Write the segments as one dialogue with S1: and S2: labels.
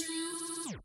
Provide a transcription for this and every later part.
S1: And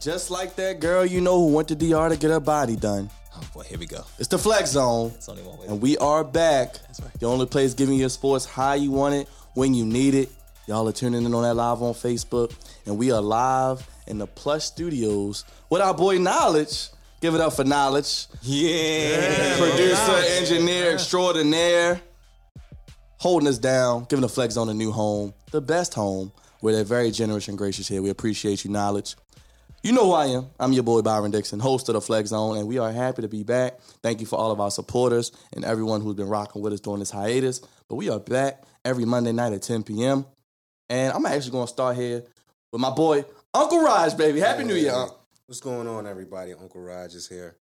S1: just like that girl you know who went to DR to get her body done,
S2: Oh boy, here we go.
S1: it's the Flex Zone.
S2: It's only one way.
S1: And we are back.
S2: That's right.
S1: The only place giving you sports how you want it, when you need it. Y'all are tuning in on that live on Facebook. And we are live in the Plush Studios with our boy Knowledge. Give it up for Knowledge.
S2: Yeah.
S1: Producer, engineer extraordinaire. Holding us down, giving the Flex Zone a new home, the best home, where they're very generous and gracious here. We appreciate you, Knowledge. You know who I am. I'm your boy Byron Dixon, host of the Flex Zone, and we are happy to be back. Thank you for all of our supporters and everyone who's been rocking with us during this hiatus. But we are back every Monday night at 10 p.m. And I'm actually going to start here with my boy Uncle Raj, baby. Happy New Year.
S3: What's going on, everybody? Uncle Raj is here.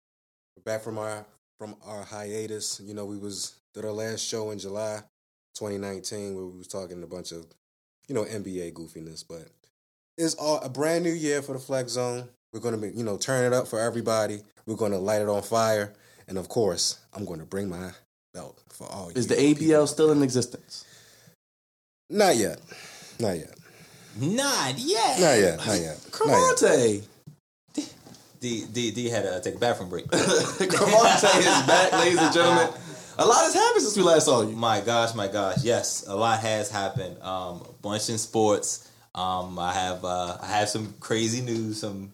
S3: We're back from our from our hiatus. You know, we was did our last show in July 2019 where we was talking a bunch of, you know, NBA goofiness. But it's all a brand new year for the Flex Zone. We're gonna be, you know, turn it up for everybody. We're gonna light it on fire, and of course, I'm gonna bring my belt for all. You.
S1: Is
S3: you
S1: the
S3: people.
S1: ABL still in existence?
S3: Not yet. Not yet.
S2: Not yet.
S3: Not yet. Not yet.
S1: Come
S3: Not yet.
S2: D D D had to take a bathroom break.
S1: Cavante is back, ladies and gentlemen. A lot has happened since we last saw you.
S2: my gosh, my gosh, yes, a lot has happened. Um, a bunch in sports. Um, I have uh, I have some crazy news, some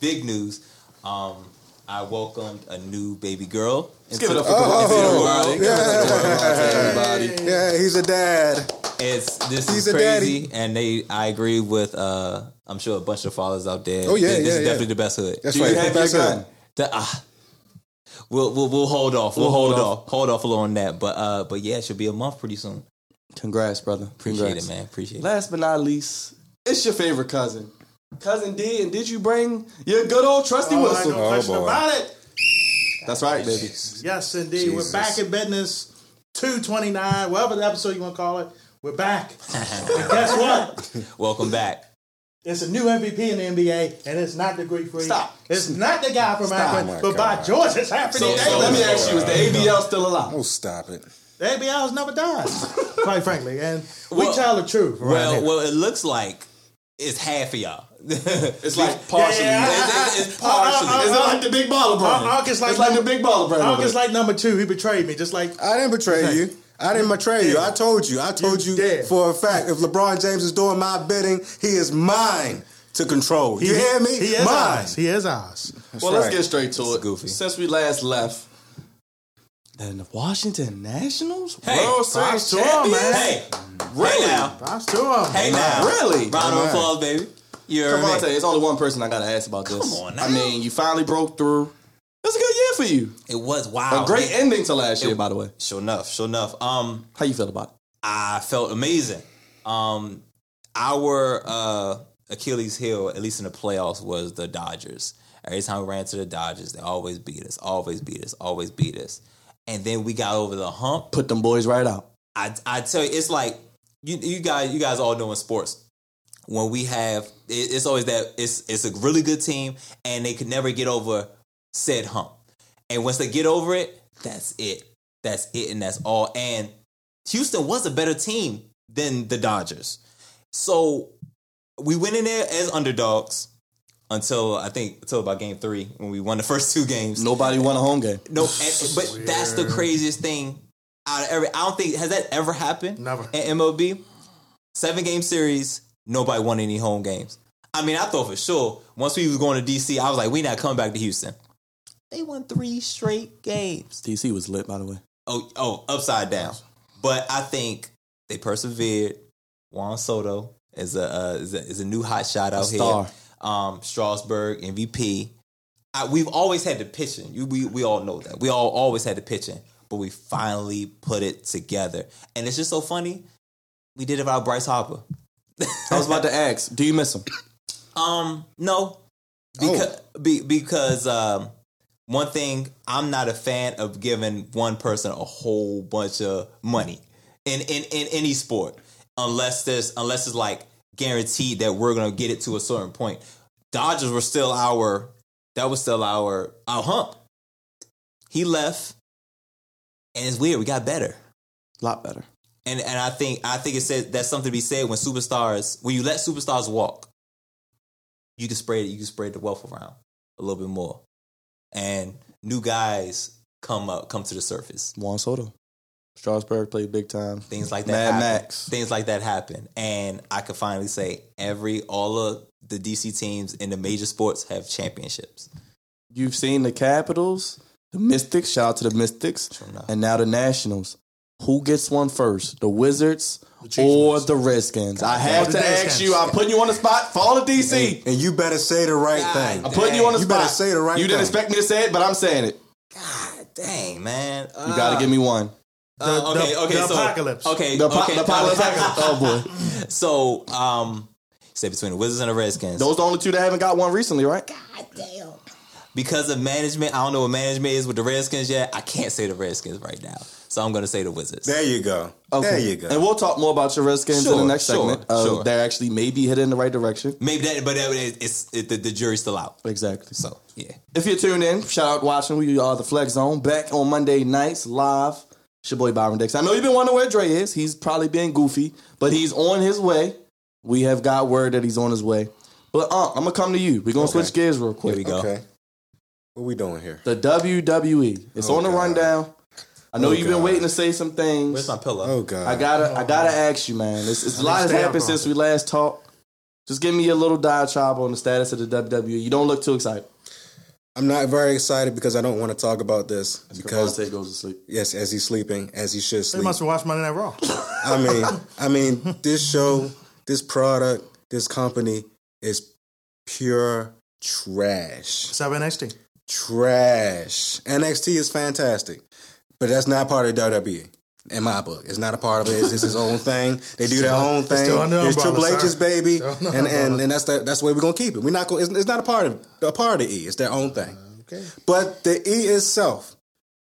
S2: big news. Um, I welcomed a new baby girl.
S1: Let's give it up for
S3: Oh,
S1: Cavante, everybody. Give it up for Cavante, everybody.
S3: Yeah, he's a dad.
S2: It's this
S3: He's
S2: is
S3: a
S2: crazy,
S3: daddy.
S2: and they I agree with. Uh, I'm sure a bunch of fathers out there.
S3: Oh, yeah,
S2: this
S3: yeah,
S2: is
S3: yeah.
S2: definitely the best hood.
S3: That's
S1: Do you
S3: right.
S1: have your
S3: That's it.
S1: gun?
S2: The- ah. We'll, we'll we'll hold off. We'll,
S1: We'll
S2: hold,
S1: hold
S2: off. Hold off a little on that. But uh, but yeah, it should be a month pretty soon.
S1: Congrats, brother.
S2: Appreciate
S1: Congrats.
S2: it, man. Appreciate it.
S1: Last but not least, it's your favorite cousin. Cousin D, and did you bring your good old trusty
S4: Oh,
S1: whistle?
S4: no oh, question
S3: boy.
S4: about it.
S1: That's right, baby.
S4: Yes, indeed.
S3: Jesus.
S4: We're back in business. 229, whatever the episode you want to call it. We're back. and guess what?
S2: Welcome back.
S4: It's a new MVP in the NBA, and it's not the Greek freak.
S1: Stop.
S4: It's not the guy from Akron,
S3: Oh my
S4: but by George, it's happening.
S1: So, so let me ask you: Is the ABL still alive?
S3: Oh, stop it.
S4: The ABL has never died, quite frankly. And we
S2: Well-
S4: tell the truth.
S2: Well, well, it looks like it's half of y'all.
S1: It's like partially.
S4: Yeah, yeah,
S1: It's-
S4: I-
S1: it's,
S4: I-
S1: it's partially.
S4: I- I-
S1: Is it like the big baller brand?
S4: Uh, August like
S1: it's like the
S4: number-
S1: big baller brand.
S4: August like number two. He betrayed me, just like
S3: I didn't betray you. I didn't betray you. I told you. I told
S4: You
S3: you, for a fact. If LeBron James is doing my bidding, he is mine to control. You hear me?
S4: He is
S3: mine.
S4: ours. He is ours.
S1: well, let's get straight to it.
S2: goofy.
S1: Since we last left, then the Washington Nationals
S2: Hey,
S1: World Series
S4: props to 'em,
S1: champions.
S4: man.
S2: hey,
S1: Really?
S2: hey now,
S4: Props to him.
S2: hey now,
S1: Really?
S2: round of applause, baby. You heard
S1: Cavante,
S2: me.
S1: it's only one person I gotta ask about this.
S2: Come on now.
S1: I mean, you finally broke through. It was a good year for you.
S2: It was wow.
S1: A great ending to last year,
S2: It-
S1: by the way.
S2: Sure enough, sure enough. Um,
S1: How you feel about it?
S2: I felt amazing. Um, our uh, Achilles heel, at least in the playoffs, was the Dodgers. Every time we ran to the Dodgers, they always beat us, always beat us, always beat us. And then we got over the hump.
S1: Put them boys right out.
S2: I I tell you, it's like you you guys you guys all know in sports when we have it, it's always that it's it's a really good team and they could never get over said hump. And once they get over it, that's it. That's it, and that's all. And Houston was a better team than the Dodgers, so we went in there as underdogs until I think until about game three when we won the first two games.
S1: Nobody won a home game.
S2: No, and, but that's the craziest thing out of every. I don't think has that ever happened.
S4: Never.
S2: in MLB. Seven game series, nobody won any home games. I mean, I thought for sure once we was going to DC, I was like, we not coming back to Houston. They won three straight games.
S1: DC was lit, by the way.
S2: Oh, oh, upside down. But I think they persevered. Juan Soto is a uh, is a, is a new hot shot out
S1: star.
S2: here. Um, Strasburg MVP. I, we've always had the pitching. You, we we all know that. We all always had the pitching. but we finally put it together. And it's just so funny. We did it without Bryce Harper.
S1: I was about to ask, do you miss him?
S2: Um, no, because be, because um, one thing I'm not a fan of giving one person a whole bunch of money in in, in any sport unless there's unless it's like guaranteed that we're gonna get it to a certain point. Dodgers were still our that was still our our hump. He left, and it's weird. We got better.
S1: A lot better.
S2: And and I think I think it said that's something to be said when superstars when you let superstars walk, you can spread you can spread the wealth around a little bit more, and new guys come up come to the surface.
S1: Juan Soto. Strasburg played big time.
S2: Things like that.
S1: Mad
S2: happen.
S1: Max.
S2: Things like that happen, and I could finally say every all of the DC teams in the major sports have championships.
S1: You've seen the Capitals, the Mystics, shout out to the Mystics,
S2: Sure
S1: and now the Nationals. Who gets one first, the Wizards
S4: Chiefs
S1: or the Redskins? I have to ask you. I'm putting you on the spot. Follow the DC.
S3: And you better say the right thing.
S1: I'm putting you on the
S3: You
S1: spot.
S3: You better say the right
S1: You didn't
S3: thing.
S1: expect me to say it, but I'm saying it.
S2: God dang, man!
S1: You got to uh, give me one.
S2: Uh, okay,
S4: the-
S2: okay,
S4: the
S2: so,
S4: apocalypse.
S2: Okay,
S1: The, po-
S2: okay,
S1: the Pilots. oh boy,
S2: So, um, say between the Wizards and the Redskins.
S1: those are the only two that haven't got one recently, right? Goddamn.
S2: Because of management, I don't know what management is with the Redskins yet. I can't say the Redskins right now, so I'm going to say the Wizards.
S3: There you go. There you go.
S1: And we'll talk more about your Redskins in the next
S2: sure,
S1: segment. Uh,
S2: sure.
S1: They're actually maybe headed in the right direction.
S2: Maybe that, but that, it's it, the, the jury's still out.
S1: Exactly.
S2: So yeah,
S1: If you're tuned in, shout out watching. We are the Flex Zone back on Monday nights live. It's your boy Byron Dix. I know you've been wondering where Dre is. He's probably being goofy, but he's on his way. We have got word that he's on his way. But uh, I'm gonna come to you. We're gonna switch gears real quick.
S2: here we go.
S3: Okay. What we doing here?
S1: The WWE. It's
S3: Oh,
S1: on the
S3: God.
S1: rundown. I know
S3: Oh,
S1: you've been
S3: God.
S1: waiting to say some things.
S2: Where's my pillow?
S3: Oh God.
S1: I gotta, I gotta ask you, man. It's, it's a lot has happened since we last talked. Just give me a little diatribe on the status of the WWE. You don't look too excited.
S3: I'm not very excited because I don't want to talk about this because
S1: Devontae goes to sleep.
S3: yes, as he's sleeping, as he should
S4: They
S3: sleep.
S4: must have watched Monday Night Raw.
S3: I mean, I mean, this show, this product, this company is pure trash.
S4: Seven NXT.
S3: Trash. NXT is fantastic, but that's not part of WWE. In my book, it's not a part of it. It's, it's his own thing. They do their own thing. It's Triple H's baby, and and and that's the that's the way we're gonna keep it. We're not going. It's, it's not a part of a part of E. It's their own thing.
S4: Okay.
S3: But the E itself,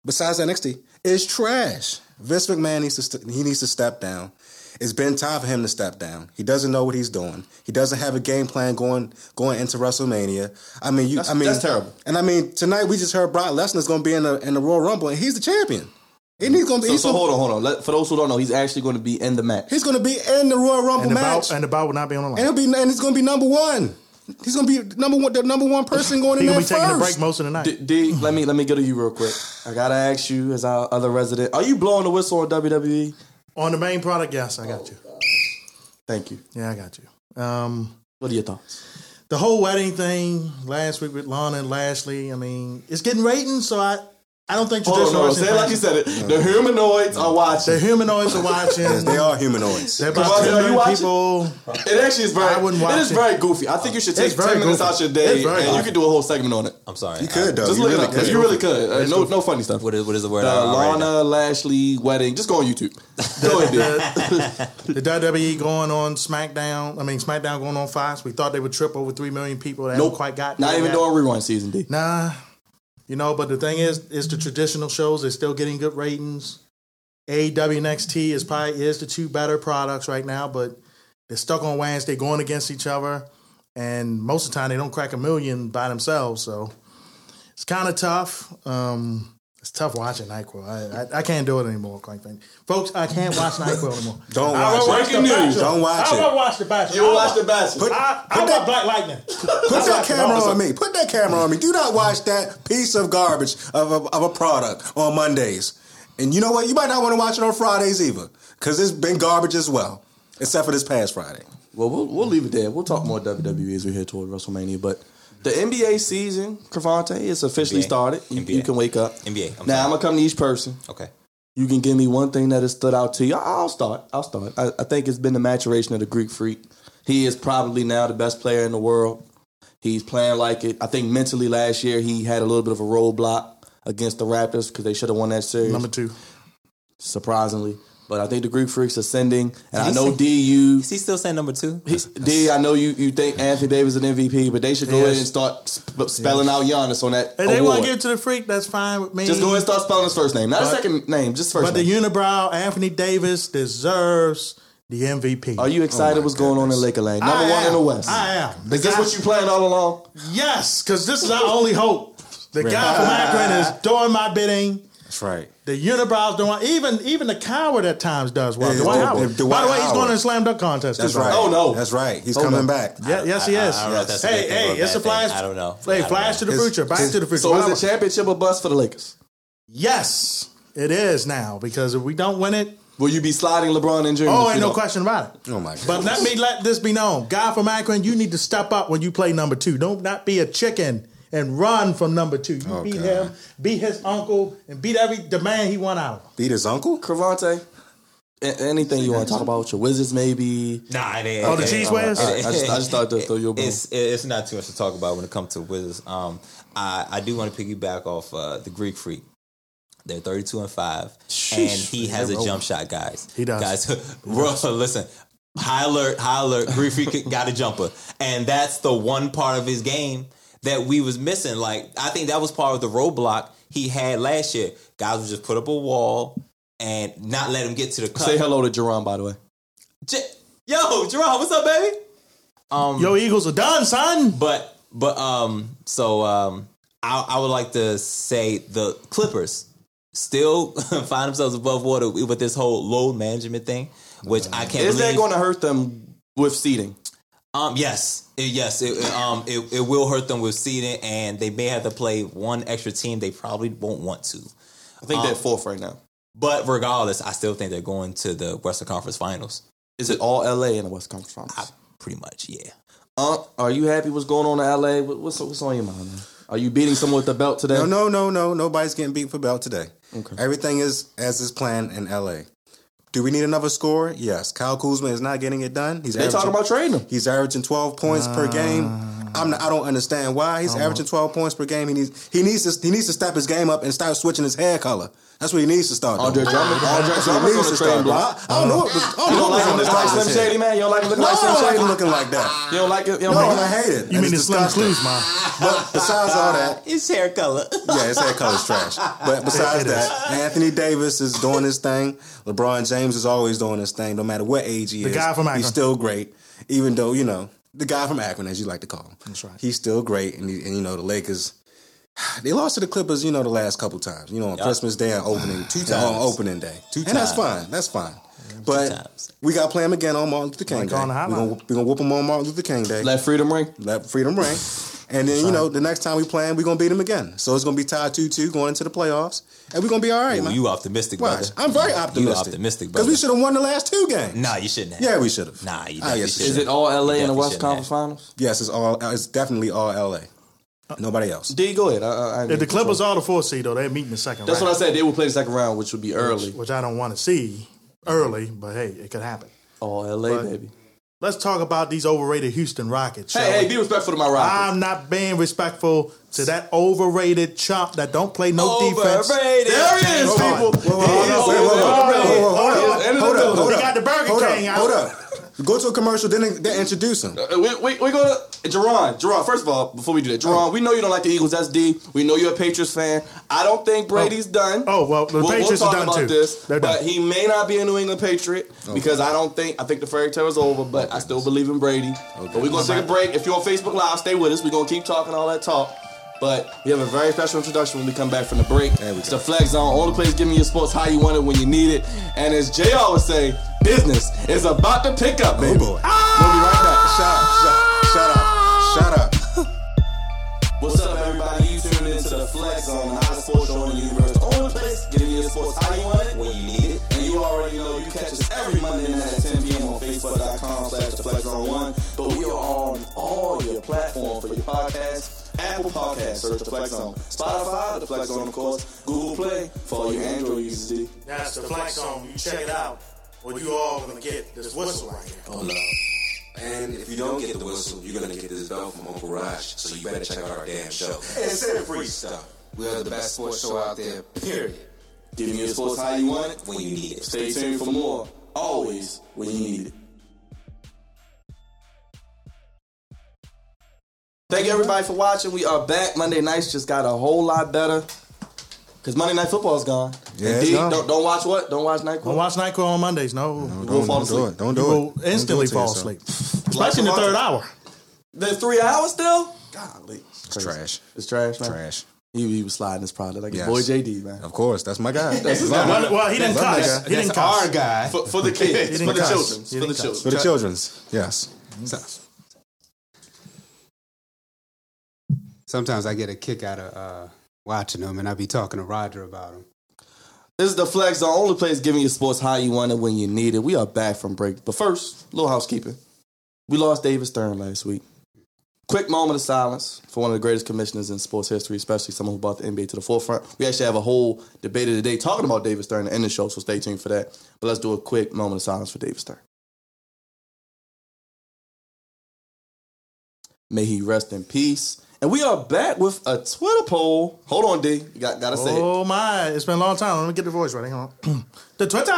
S3: besides NXT, is trash. Vince McMahon needs to st- he needs to step down. It's been time for him to step down. He doesn't know what he's doing. He doesn't have a game plan going going into WrestleMania. I mean, you.
S1: That's-
S3: I mean,
S1: that's terrible.
S3: And I mean, tonight we just heard Brock Lesnar's going to be in the in the Royal Rumble, and he's the champion. And he's going to be.
S1: So,
S3: he's
S1: so
S3: gonna,
S1: hold on, hold on. Let, for those who don't know, he's actually going to be in the match.
S3: He's going to be in the Royal Rumble
S4: And the,
S3: match,
S4: bout, and the bout will not be on the line.
S3: and he'll be and he's going to be number one. He's going to be number one, the number one person going in
S4: He'll
S3: there
S4: be taking
S3: first.
S4: a break most of the night.
S1: D, D, let me let me go to you real quick. I gotta ask you, as our other resident, are you blowing the whistle on WWE?
S4: on the main product, yes, I got you.
S1: Thank you.
S4: Yeah, I got you. Um,
S1: What are your thoughts?
S4: the whole wedding thing last week with Lana and Lashley. I mean, it's getting ratings, so I I don't think
S1: Hold on,
S4: traditional
S1: no, say it like you said it. The humanoids are watching.
S4: The humanoids are watching.
S3: Yes, they are humanoids.
S4: They're about
S1: Come on,
S4: ten
S1: are you watching?
S4: people.
S1: It actually is very.
S4: I wouldn't watch
S1: it is
S4: it.
S1: very goofy. I think you should take
S4: It's very
S1: ten minutes
S4: goofy.
S1: out your day,
S4: It's very
S1: and you
S4: goofy.
S1: could do a whole segment on it.
S2: I'm sorry.
S3: You could though.
S1: Just
S3: You
S1: look
S3: really
S1: it up.
S3: could.
S1: You really could. Uh, no, no funny stuff.
S2: What is what is the word?
S1: The
S2: I- I
S1: Lana Lashley wedding. Just go on YouTube. Go ahead, dude.
S4: The WWE going on SmackDown. I mean, SmackDown going on Fox. We thought they would trip over three million people. They
S1: Nope.
S4: haven't quite got.
S1: Not even
S4: yet.
S1: doing rerun season D.
S4: Nah, you know, but the thing is, is the traditional shows. They're still getting good ratings. AEW is probably is the two better products right now, but they're stuck on Wednesday They're going against each other, and most of the time they don't crack a million by themselves. So it's kind of tough. Um, it's tough watching Nyquil. I, I I can't do it anymore, quite frankly. Folks, I can't watch Nyquil anymore.
S3: Don't
S4: I
S3: watch it.
S4: the
S1: Breaking news.
S3: Don't watch
S4: I
S3: it.
S4: will watch the Bachelor.
S1: You will
S4: I
S1: watch the Bachelor.
S3: Put-
S4: I, I
S3: put
S4: want
S3: that-
S4: Black Lightning.
S3: Put that camera on me. Put that camera on me. Do not watch that piece of garbage of a, of a product on Mondays. And you know what? You might not want to watch it on Fridays either, because it's been garbage as well, except for this past Friday.
S1: Well, we'll we'll leave it there. We'll talk more WWE as we head toward WrestleMania. But the NBA season, Cravante, is officially
S2: NBA.
S1: started. You,
S2: NBA.
S1: you can wake up.
S2: NBA. I'm
S1: now
S2: sorry.
S1: I'm gonna come to each person.
S2: Okay.
S1: You can give me one thing that has stood out to you. I'll start. I'll start. I, I think it's been the maturation of the Greek freak. He is probably now the best player in the world. He's playing like it. I think mentally last year he had a little bit of a roadblock. against the Raptors because they should have won that series.
S4: Number two.
S1: surprisingly. But I think the Greek Freak's ascending, and I know
S2: say-
S1: D you
S2: Is he still saying number two?
S1: D. I know you you think Anthony Davis is an MVP, but they should go
S4: Yes.
S1: ahead and start sp- spelling out Giannis on that
S4: If they want to give it to the freak, that's fine with me.
S1: just go ahead and start spelling his first name, not his
S4: But-
S1: second name, just first
S4: But the unibrow Anthony Davis deserves the MVP.
S1: Are you excited?
S3: Oh my
S1: what's going on in Laker Lane? Number
S4: I
S1: one in the West.
S4: I am.
S1: Is this what you planned all along?
S4: Yes, because this is our only hope. The guy from Akron is doing my bidding.
S3: That's right.
S4: The unibrows doing even even the coward at times does well.
S3: Yeah,
S4: Dwight
S3: yeah,
S4: Howard.
S3: Dwight
S4: By the way, he's going to the slam dunk contest.
S3: That's
S4: too,
S3: right.
S1: Oh, no.
S3: That's right. He's
S1: Oh,
S3: coming
S1: no.
S3: back.
S4: Yeah, yes, he
S2: I- I-
S4: is.
S2: I don't know if that's a
S4: hey,
S2: good thing or
S4: hey, it's a flash.
S2: I don't know.
S4: Hey, flash to the future. Back to the future.
S1: So is the championship a bust for the Lakers?
S4: yes, it is now because if we don't win it,
S1: Will you be sliding LeBron and Jr.?
S4: oh, ain't no
S1: don't?
S4: question about it.
S3: Oh my god.
S4: But let me let this be known. Guy from Akron, you need to step up when you play number two. Don't not be a chicken and run from number two. You
S3: Oh,
S4: beat
S3: God.
S4: him, beat his uncle, and beat every the man he won out.
S3: beat his uncle.
S1: Cravante, a- anything you want to talk about with your Wizards, maybe?
S2: Nah, it ain't.
S4: Oh, the cheese
S2: it-
S4: whiz?
S1: All right, I just- I just thought to throw you a bone.
S2: It's it's not too much to talk about when it comes to Wizards. Um, I I do want to piggyback off uh, the Greek Freak. They're thirty two and five, and he has a jump shot, guys.
S4: He does.
S2: guys. bro, listen. High alert, high alert. Greek Freak got a jumper, and that's the one part of his game that we was missing. Like I think that was part of the roadblock he had last year. Guys would just put up a wall and not let him get to the cup.
S1: Say hello to Jerome, by the way.
S2: J- Yo, Jerome, what's up, baby? Um,
S4: Yo, Eagles are done, son.
S2: but but um, so um, I, I would like to say the Clippers still find themselves above water with this whole load management thing, which I can't.
S1: Is
S2: believe.
S1: that going to hurt them with seeding?
S2: Um, yes, It- yes, it, it, um, it, it will hurt them with seeding, and they may have to play one extra team. They probably won't want to,
S1: I think
S2: Um,
S1: they're fourth right now.
S2: but regardless, I still think they're going to the Western Conference Finals.
S1: Is it all LA in the West Conference Finals?
S2: I, pretty much, yeah.
S1: Uh, are you happy? What's going on in LA? What- What's what's on your mind? Man? Are you beating someone with the belt today?
S3: No, no, no, no. Nobody's getting beat for belt today. Okay. Everything is as is planned in LA. Do we need another score? Yes. Kyle Kuzma is not getting it done. He's
S1: They talking about trading him.
S3: He's averaging 12 points per game. Ah. I'm not, I don't understand why he's averaging 12 points per game. He needs he needs to he needs to step his game up and start switching his hair color. That's what he needs to start.
S1: Andre. Drummond, Andre
S3: That's what
S1: Drummond's
S3: he
S1: on
S3: needs to start
S1: block.
S3: I don't know. What, I don't
S1: You don't like him
S3: on
S1: looking like Slim. Shady, man? You don't like him looking
S3: No,
S1: like Slim
S3: don't like
S1: Shady?
S3: looking like that.
S1: You don't like it? You don't
S3: No,
S1: like
S3: I hate it.
S4: You
S3: And
S4: mean
S3: it's
S4: Slim
S3: disgusting.
S4: Clues, man?
S3: But besides all that,
S2: His hair color.
S3: yeah, his hair color's trash. But besides that, Anthony Davis is doing his thing. LeBron James is always doing his thing, no matter what age he
S4: The
S3: is.
S4: The guy from Akron.
S3: He's still great, even though you know the guy from Akron, as you like to call him.
S4: That's right.
S3: He's still great, and, he, and you know the Lakers. They lost to the Clippers, you know, the last couple times. You know, on Christmas Day and opening two
S2: times.
S3: on opening day,
S2: Two
S3: and that's fine. That's fine. But
S2: times.
S3: we got to play them again on Martin Luther King
S4: Like
S3: Day. We're
S4: highlight.
S3: gonna, we gonna whoop them on Martin Luther King Day.
S1: Let freedom ring.
S3: Let freedom ring. And then, you know, the next time we play them, we're going to beat them again. So it's going to be tied 2 2 going into the playoffs. And we're going to be all right, man.
S2: You optimistic, brother?
S3: I'm very optimistic.
S2: You optimistic,
S3: Because we should have won the last two games.
S2: Nah, you shouldn't have.
S3: Yeah, we should have.
S2: Nah, you
S3: Ah,
S2: definitely
S3: yes,
S2: shouldn't.
S1: Is it all LA in the West Conference
S2: have.
S1: Finals?
S3: Yes, it's all. It's definitely all LA. Nobody else.
S1: D, go ahead. I, I, I
S4: If the Clippers are the fourth seed, though, they're meeting the second
S1: That's what I said. They will play the second round, which would be early.
S4: Which I don't want to see early, but hey, it could happen.
S1: Oh, LA,
S4: But-
S1: baby.
S4: Let's talk about these overrated Houston Rockets.
S1: Hey, hey, be respectful to my Rockets.
S4: I'm not being respectful to that overrated chump that don't play no defense.
S2: Overrated.
S1: There he is, people.
S3: Whoa, whoa,
S1: He
S3: hold
S1: is
S3: up,
S1: overrated.
S3: hold
S1: He
S3: up,
S1: is in the
S3: hold up,
S1: building.
S3: hold
S4: He
S3: up.
S4: got the Burger
S3: Hold
S4: King
S3: up,
S4: out.
S3: hold up. Go to a commercial, then, then introduce him.
S1: Uh, We, we, we gonna Jerron, Jerron. First of all, before we do that, Jerron, we know you don't like the Eagles. That's D. We know you're a Patriots fan. I don't think Brady's done.
S4: Oh, well, the
S1: we'll,
S4: Patriots
S1: we'll
S4: are
S1: talk
S4: done
S1: about
S4: too.
S1: this,
S4: They're
S1: but
S4: done.
S1: he may not be a New England Patriot because I don't think I think the fairy tale is over. But I still believe in Brady. Okay. But we're gonna take a break. If you're on Facebook Live, stay with us. We're gonna keep talking all that talk. But we have a very special introduction when we come back from the break.
S3: There we
S1: It's
S3: go.
S1: the Flex Zone. all Only place giving you sports how you want it when you need it. And as Jay always say, business is about to pick up,
S3: Oh
S1: baby.
S3: boy. We'll be right back. Shut up. Shut up. Shut up.
S1: What's up, everybody? You tuned into the Flex Zone, the hottest sports show in the universe. The only place giving you the sports how you want it, when you need it. And you already know you catch us every Monday night at 10 p.m. on Facebook.com slash the Flex Zone 1. But we are on all your platforms for your podcasts. Apple Podcasts, search the Flex Zone. Spotify, the Flex Zone, of course. Google Play for all your Android users.
S4: That's the flex zone. You check it out. What you all gonna get this whistle right here.
S3: Oh, no. And if you don't get the whistle, you're gonna get this belt from Uncle Raj. So you better check out our damn show. And say free stuff. We are the best sports show out there, period.
S1: Giving you sports how you want it.
S2: when you need it.
S1: Stay tuned for more. Always when you need it. Thank you everybody for watching. We are back. Monday nights just got a whole lot better. Cause Monday night football is gone.
S3: Yeah,
S1: And
S3: it's
S1: D,
S3: gone.
S1: Don't, don't watch what? Don't watch night
S4: Don't watch NyQuil on Mondays. No,
S1: You will fall
S3: Don't do
S1: asleep.
S3: it. Don't do
S4: you
S3: it.
S4: will
S3: Don't do
S4: instantly
S3: it
S4: fall
S3: yourself.
S4: asleep, especially in the third hour.
S1: There's three hours still. Golly,
S3: It's trash.
S1: it's trash, man.
S3: Trash.
S1: He, he was sliding his product like
S3: Yes.
S1: his boy JD, man.
S3: Of course, that's my guy.
S1: That's his guy.
S4: Well, well, he didn't
S3: Love
S4: cuss.
S3: guy.
S4: He didn't
S5: That's
S4: cuss.
S5: our guy.
S1: For, for the kids, for the
S4: cuss.
S1: children, for the children.
S3: For the children's, yes.
S5: Sometimes I get a kick out of uh, watching them, and I be talking to Roger about them.
S1: This is the Flex, the only place giving you sports how you want it when you need it. We are back from break. But first, little housekeeping. We lost David Stern last week. Quick moment of silence for one of the greatest commissioners in sports history, especially someone who brought the NBA to the forefront. We actually have a whole debate of the day talking about David Stern in the show, so stay tuned for that. But let's do a quick moment of silence for David Stern. May he rest in peace. And we are back with a Twitter poll. Hold on, D. You got, gotta say it.
S4: Oh my! It's been a long time. Let me get the voice right. Hang on. the Twitter.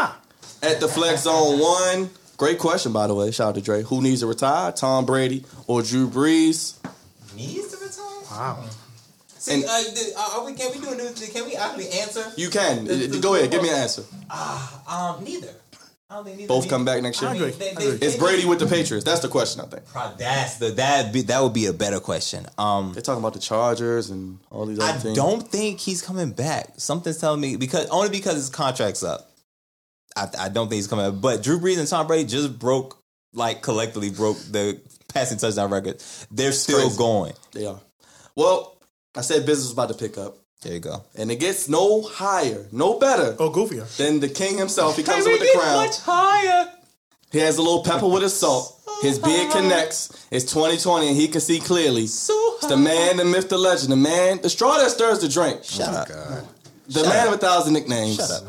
S1: At the Flex Zone One. Great question, by the way. Shout out to Dre. Who needs to retire? Tom Brady or Drew Brees?
S2: Needs to retire.
S4: Wow.
S2: See,
S1: And-
S2: uh, are we? Can we do a new? Thing can we actually answer?
S1: You can. Go ahead. Give me an answer.
S2: Um, neither. I don't think neither.
S1: Both come back next year.
S2: I
S4: agree.
S2: they- they-
S4: agree.
S1: It's Brady with the Patriots. That's the question, I think.
S2: That's the that be, that would be a better question. Um,
S1: They're talking about the Chargers and all these other
S2: I
S1: things.
S2: don't think he's coming back. Something's telling me because only because his contract's up. I, I don't think he's coming back. But Drew Brees and Tom Brady just broke, like collectively broke the passing touchdown record. They're still
S1: crazy.
S2: going.
S1: They are. Well, I said business was about to pick up.
S2: There you go.
S1: And it gets no higher, no better
S4: Oh, goofier.
S1: than the king himself. He comes in with the crown.
S2: much higher.
S1: He has a little pepper with his salt. His beard connects. It's 2020 and he can see clearly.
S2: So
S1: It's the man, the myth, the legend, the man, the straw that stirs the drink.
S2: Shut oh, up.
S3: God.
S1: The man of a thousand nicknames.
S2: Shut up.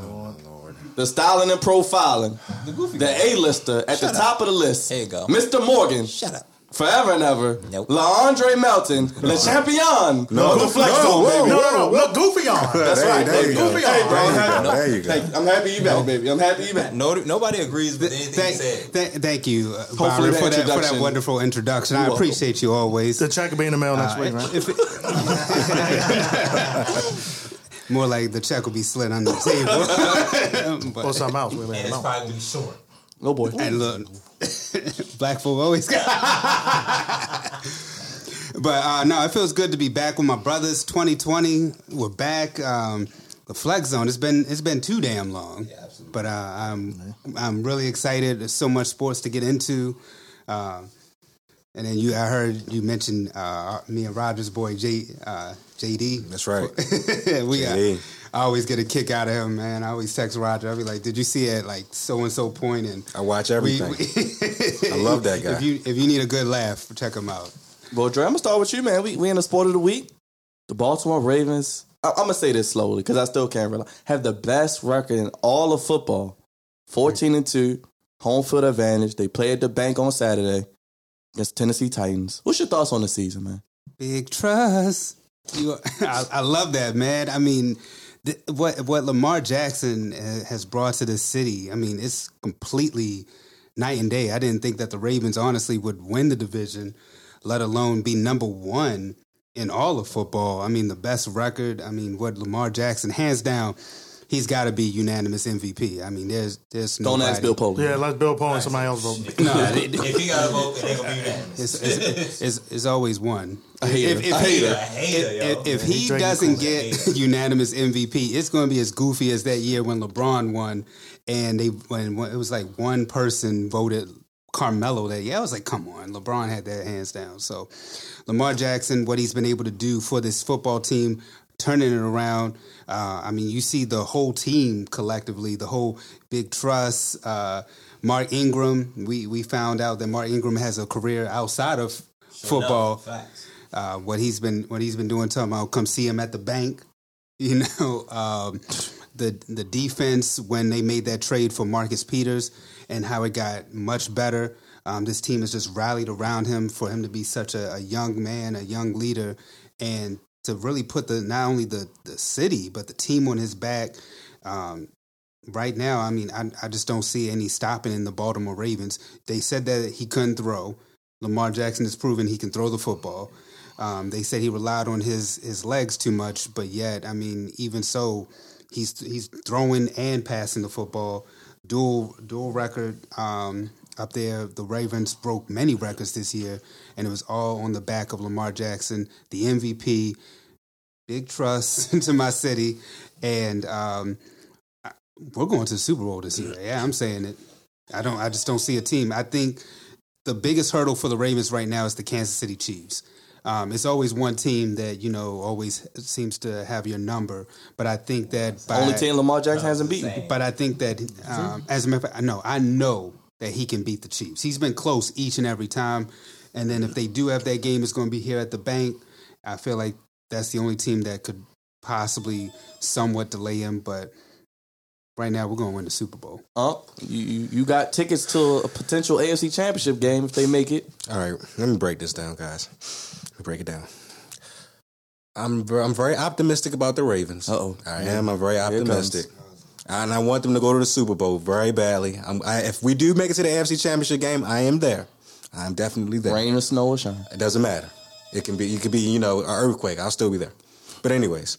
S1: The styling and profiling.
S2: The goofy
S1: The. A-lister at
S2: Shut
S1: the
S2: up.
S1: top of the list.
S2: There you go.
S1: Mr. Morgan.
S2: Shut up.
S1: Forever and ever.
S2: Nope.
S1: La Andre Melton. Le champion.
S3: No.
S1: of the Flex
S3: No,
S1: Zone,
S3: whoa.
S1: baby.
S4: No, no, no. Look goofy on.
S1: That's
S3: There-
S1: right.
S3: there
S1: Hey,
S3: you go.
S1: goofy on, bro.
S3: There you
S1: I'm
S3: go.
S1: happy-
S3: There you go.
S1: Hey, I'm happy you back, baby. I'm happy you back.
S2: No, nobody agrees with anything
S5: Thank,
S2: you said.
S5: th- thank you, uh,
S1: Hopefully
S5: Byron,
S1: that
S5: for that, for that
S1: introduction-
S5: wonderful introduction. I
S1: welcome.
S5: appreciate you always.
S4: The check will be in the mail next
S5: Uh,
S4: week, man.
S5: if it- more like the check will be slid under the table.
S4: Or
S5: but,
S4: something else. We
S2: And
S4: may
S2: it's
S4: know.
S2: probably gonna be short.
S1: Oh boy.
S5: and look, black folk always got. but uh, no, it feels good to be back with my brothers. 2020, we're back. Um, the Flex Zone. It's been it's been too damn long.
S2: Yeah, absolutely.
S5: But uh, I'm I'm really excited. There's so much sports to get into. Uh, and then you, I heard you mentioned uh, me and Roger's boy J, uh, JD.
S3: That's right.
S5: we uh,
S3: JD.
S5: I always get a kick out of him, man. I always text Roger. I'll be like, "Did you see it? Like so and so point?" And
S3: I watch everything.
S5: we-
S3: I love that guy.
S5: If you if you need a good laugh, check him out.
S1: Well, Dre, I'm gonna start with you, man. We we in the sport of the week. The Baltimore Ravens. I, I'm gonna say this slowly because I still can't realize have the best record in all of football. 14 and two, home field advantage. They play at the bank on Saturday against Tennessee Titans. What's your thoughts on the season, man?
S5: Big trust. You, I, I love that, man. I mean, th- what what Lamar Jackson uh, has brought to this city. I mean, it's completely night and day. I didn't think that the Ravens honestly would win the division, let alone be number one in all of football. I mean, the best record. I mean, what Lamar Jackson, hands down, he's got to be unanimous MVP. I mean, there's there's
S1: Don't ask Bill Polian.
S4: Yeah, let's Bill Polian somebody else vote.
S5: No, it-
S2: if he got a vote, it ain't gonna be unanimous.
S5: it's, it's, it's, it's always one.
S1: A hater.
S5: If, if,
S1: A hater.
S2: A hater, yo.
S5: if, if
S4: he
S5: he doesn't get unanimous MVP, it's going to be as goofy as that year when LeBron won, and they when, when it was like one person voted Carmelo that year. I was like, come on, LeBron had that hands down. So Lamar Jackson, what he's been able to do for this football team, turning it around. Uh, I mean, you see the whole team collectively, the whole big trust. Uh, Mark Ingram, we we found out that Mark Ingram has a career outside of football
S2: Facts.
S5: uh, what he's been what he's been doing. Talking about come see him at the bank. You know, um, the the defense when they made that trade for Marcus Peters and how it got much better. Um, this team has just rallied around him for him to be such a, a young man, a young leader, and to really put the not only the the city but the team on his back. Um, right now, I mean, I, I just don't see any stopping in the Baltimore Ravens. They said that he couldn't throw. Lamar Jackson has proven he can throw the football. Um, they said he relied on his his legs too much, but yet, I mean, even so, he's he's throwing and passing the football. Dual dual record um, up there. The Ravens broke many records this year, and it was all on the back of Lamar Jackson, the MVP. Big trust into my city, and um, I- we're going to the Super Bowl this year. Yeah, I'm saying it. I don't. I just don't see a team. I think the biggest hurdle for the Ravens right now is the Kansas City Chiefs. Um, it's always one team that you know always seems to have your number, but I think that by,
S1: Only team Lamar Jackson hasn't beaten.
S5: but I think that um, as a matter of fact, know I know that he can beat the Chiefs. He's been close each and every time, and then if they do have that game, it's going to be here at the bank. I feel like that's the only team that could possibly somewhat delay him, but right now we're going to win the Super Bowl.
S1: Oh, you, you you got tickets to a potential AFC Championship game if they make it.
S3: All right, let me break this down, guys. Let me break it down. I'm I'm very optimistic about the Ravens.
S1: Uh-oh.
S3: I am. I'm very optimistic, and I want them to go to the Super Bowl very badly. I'm, I, if we do make it to the AFC Championship game, I am there. I'm definitely there.
S1: Rain or snow or shine.
S3: It doesn't matter. It can be. It could be. You know, an earthquake. I'll still be there. But anyways,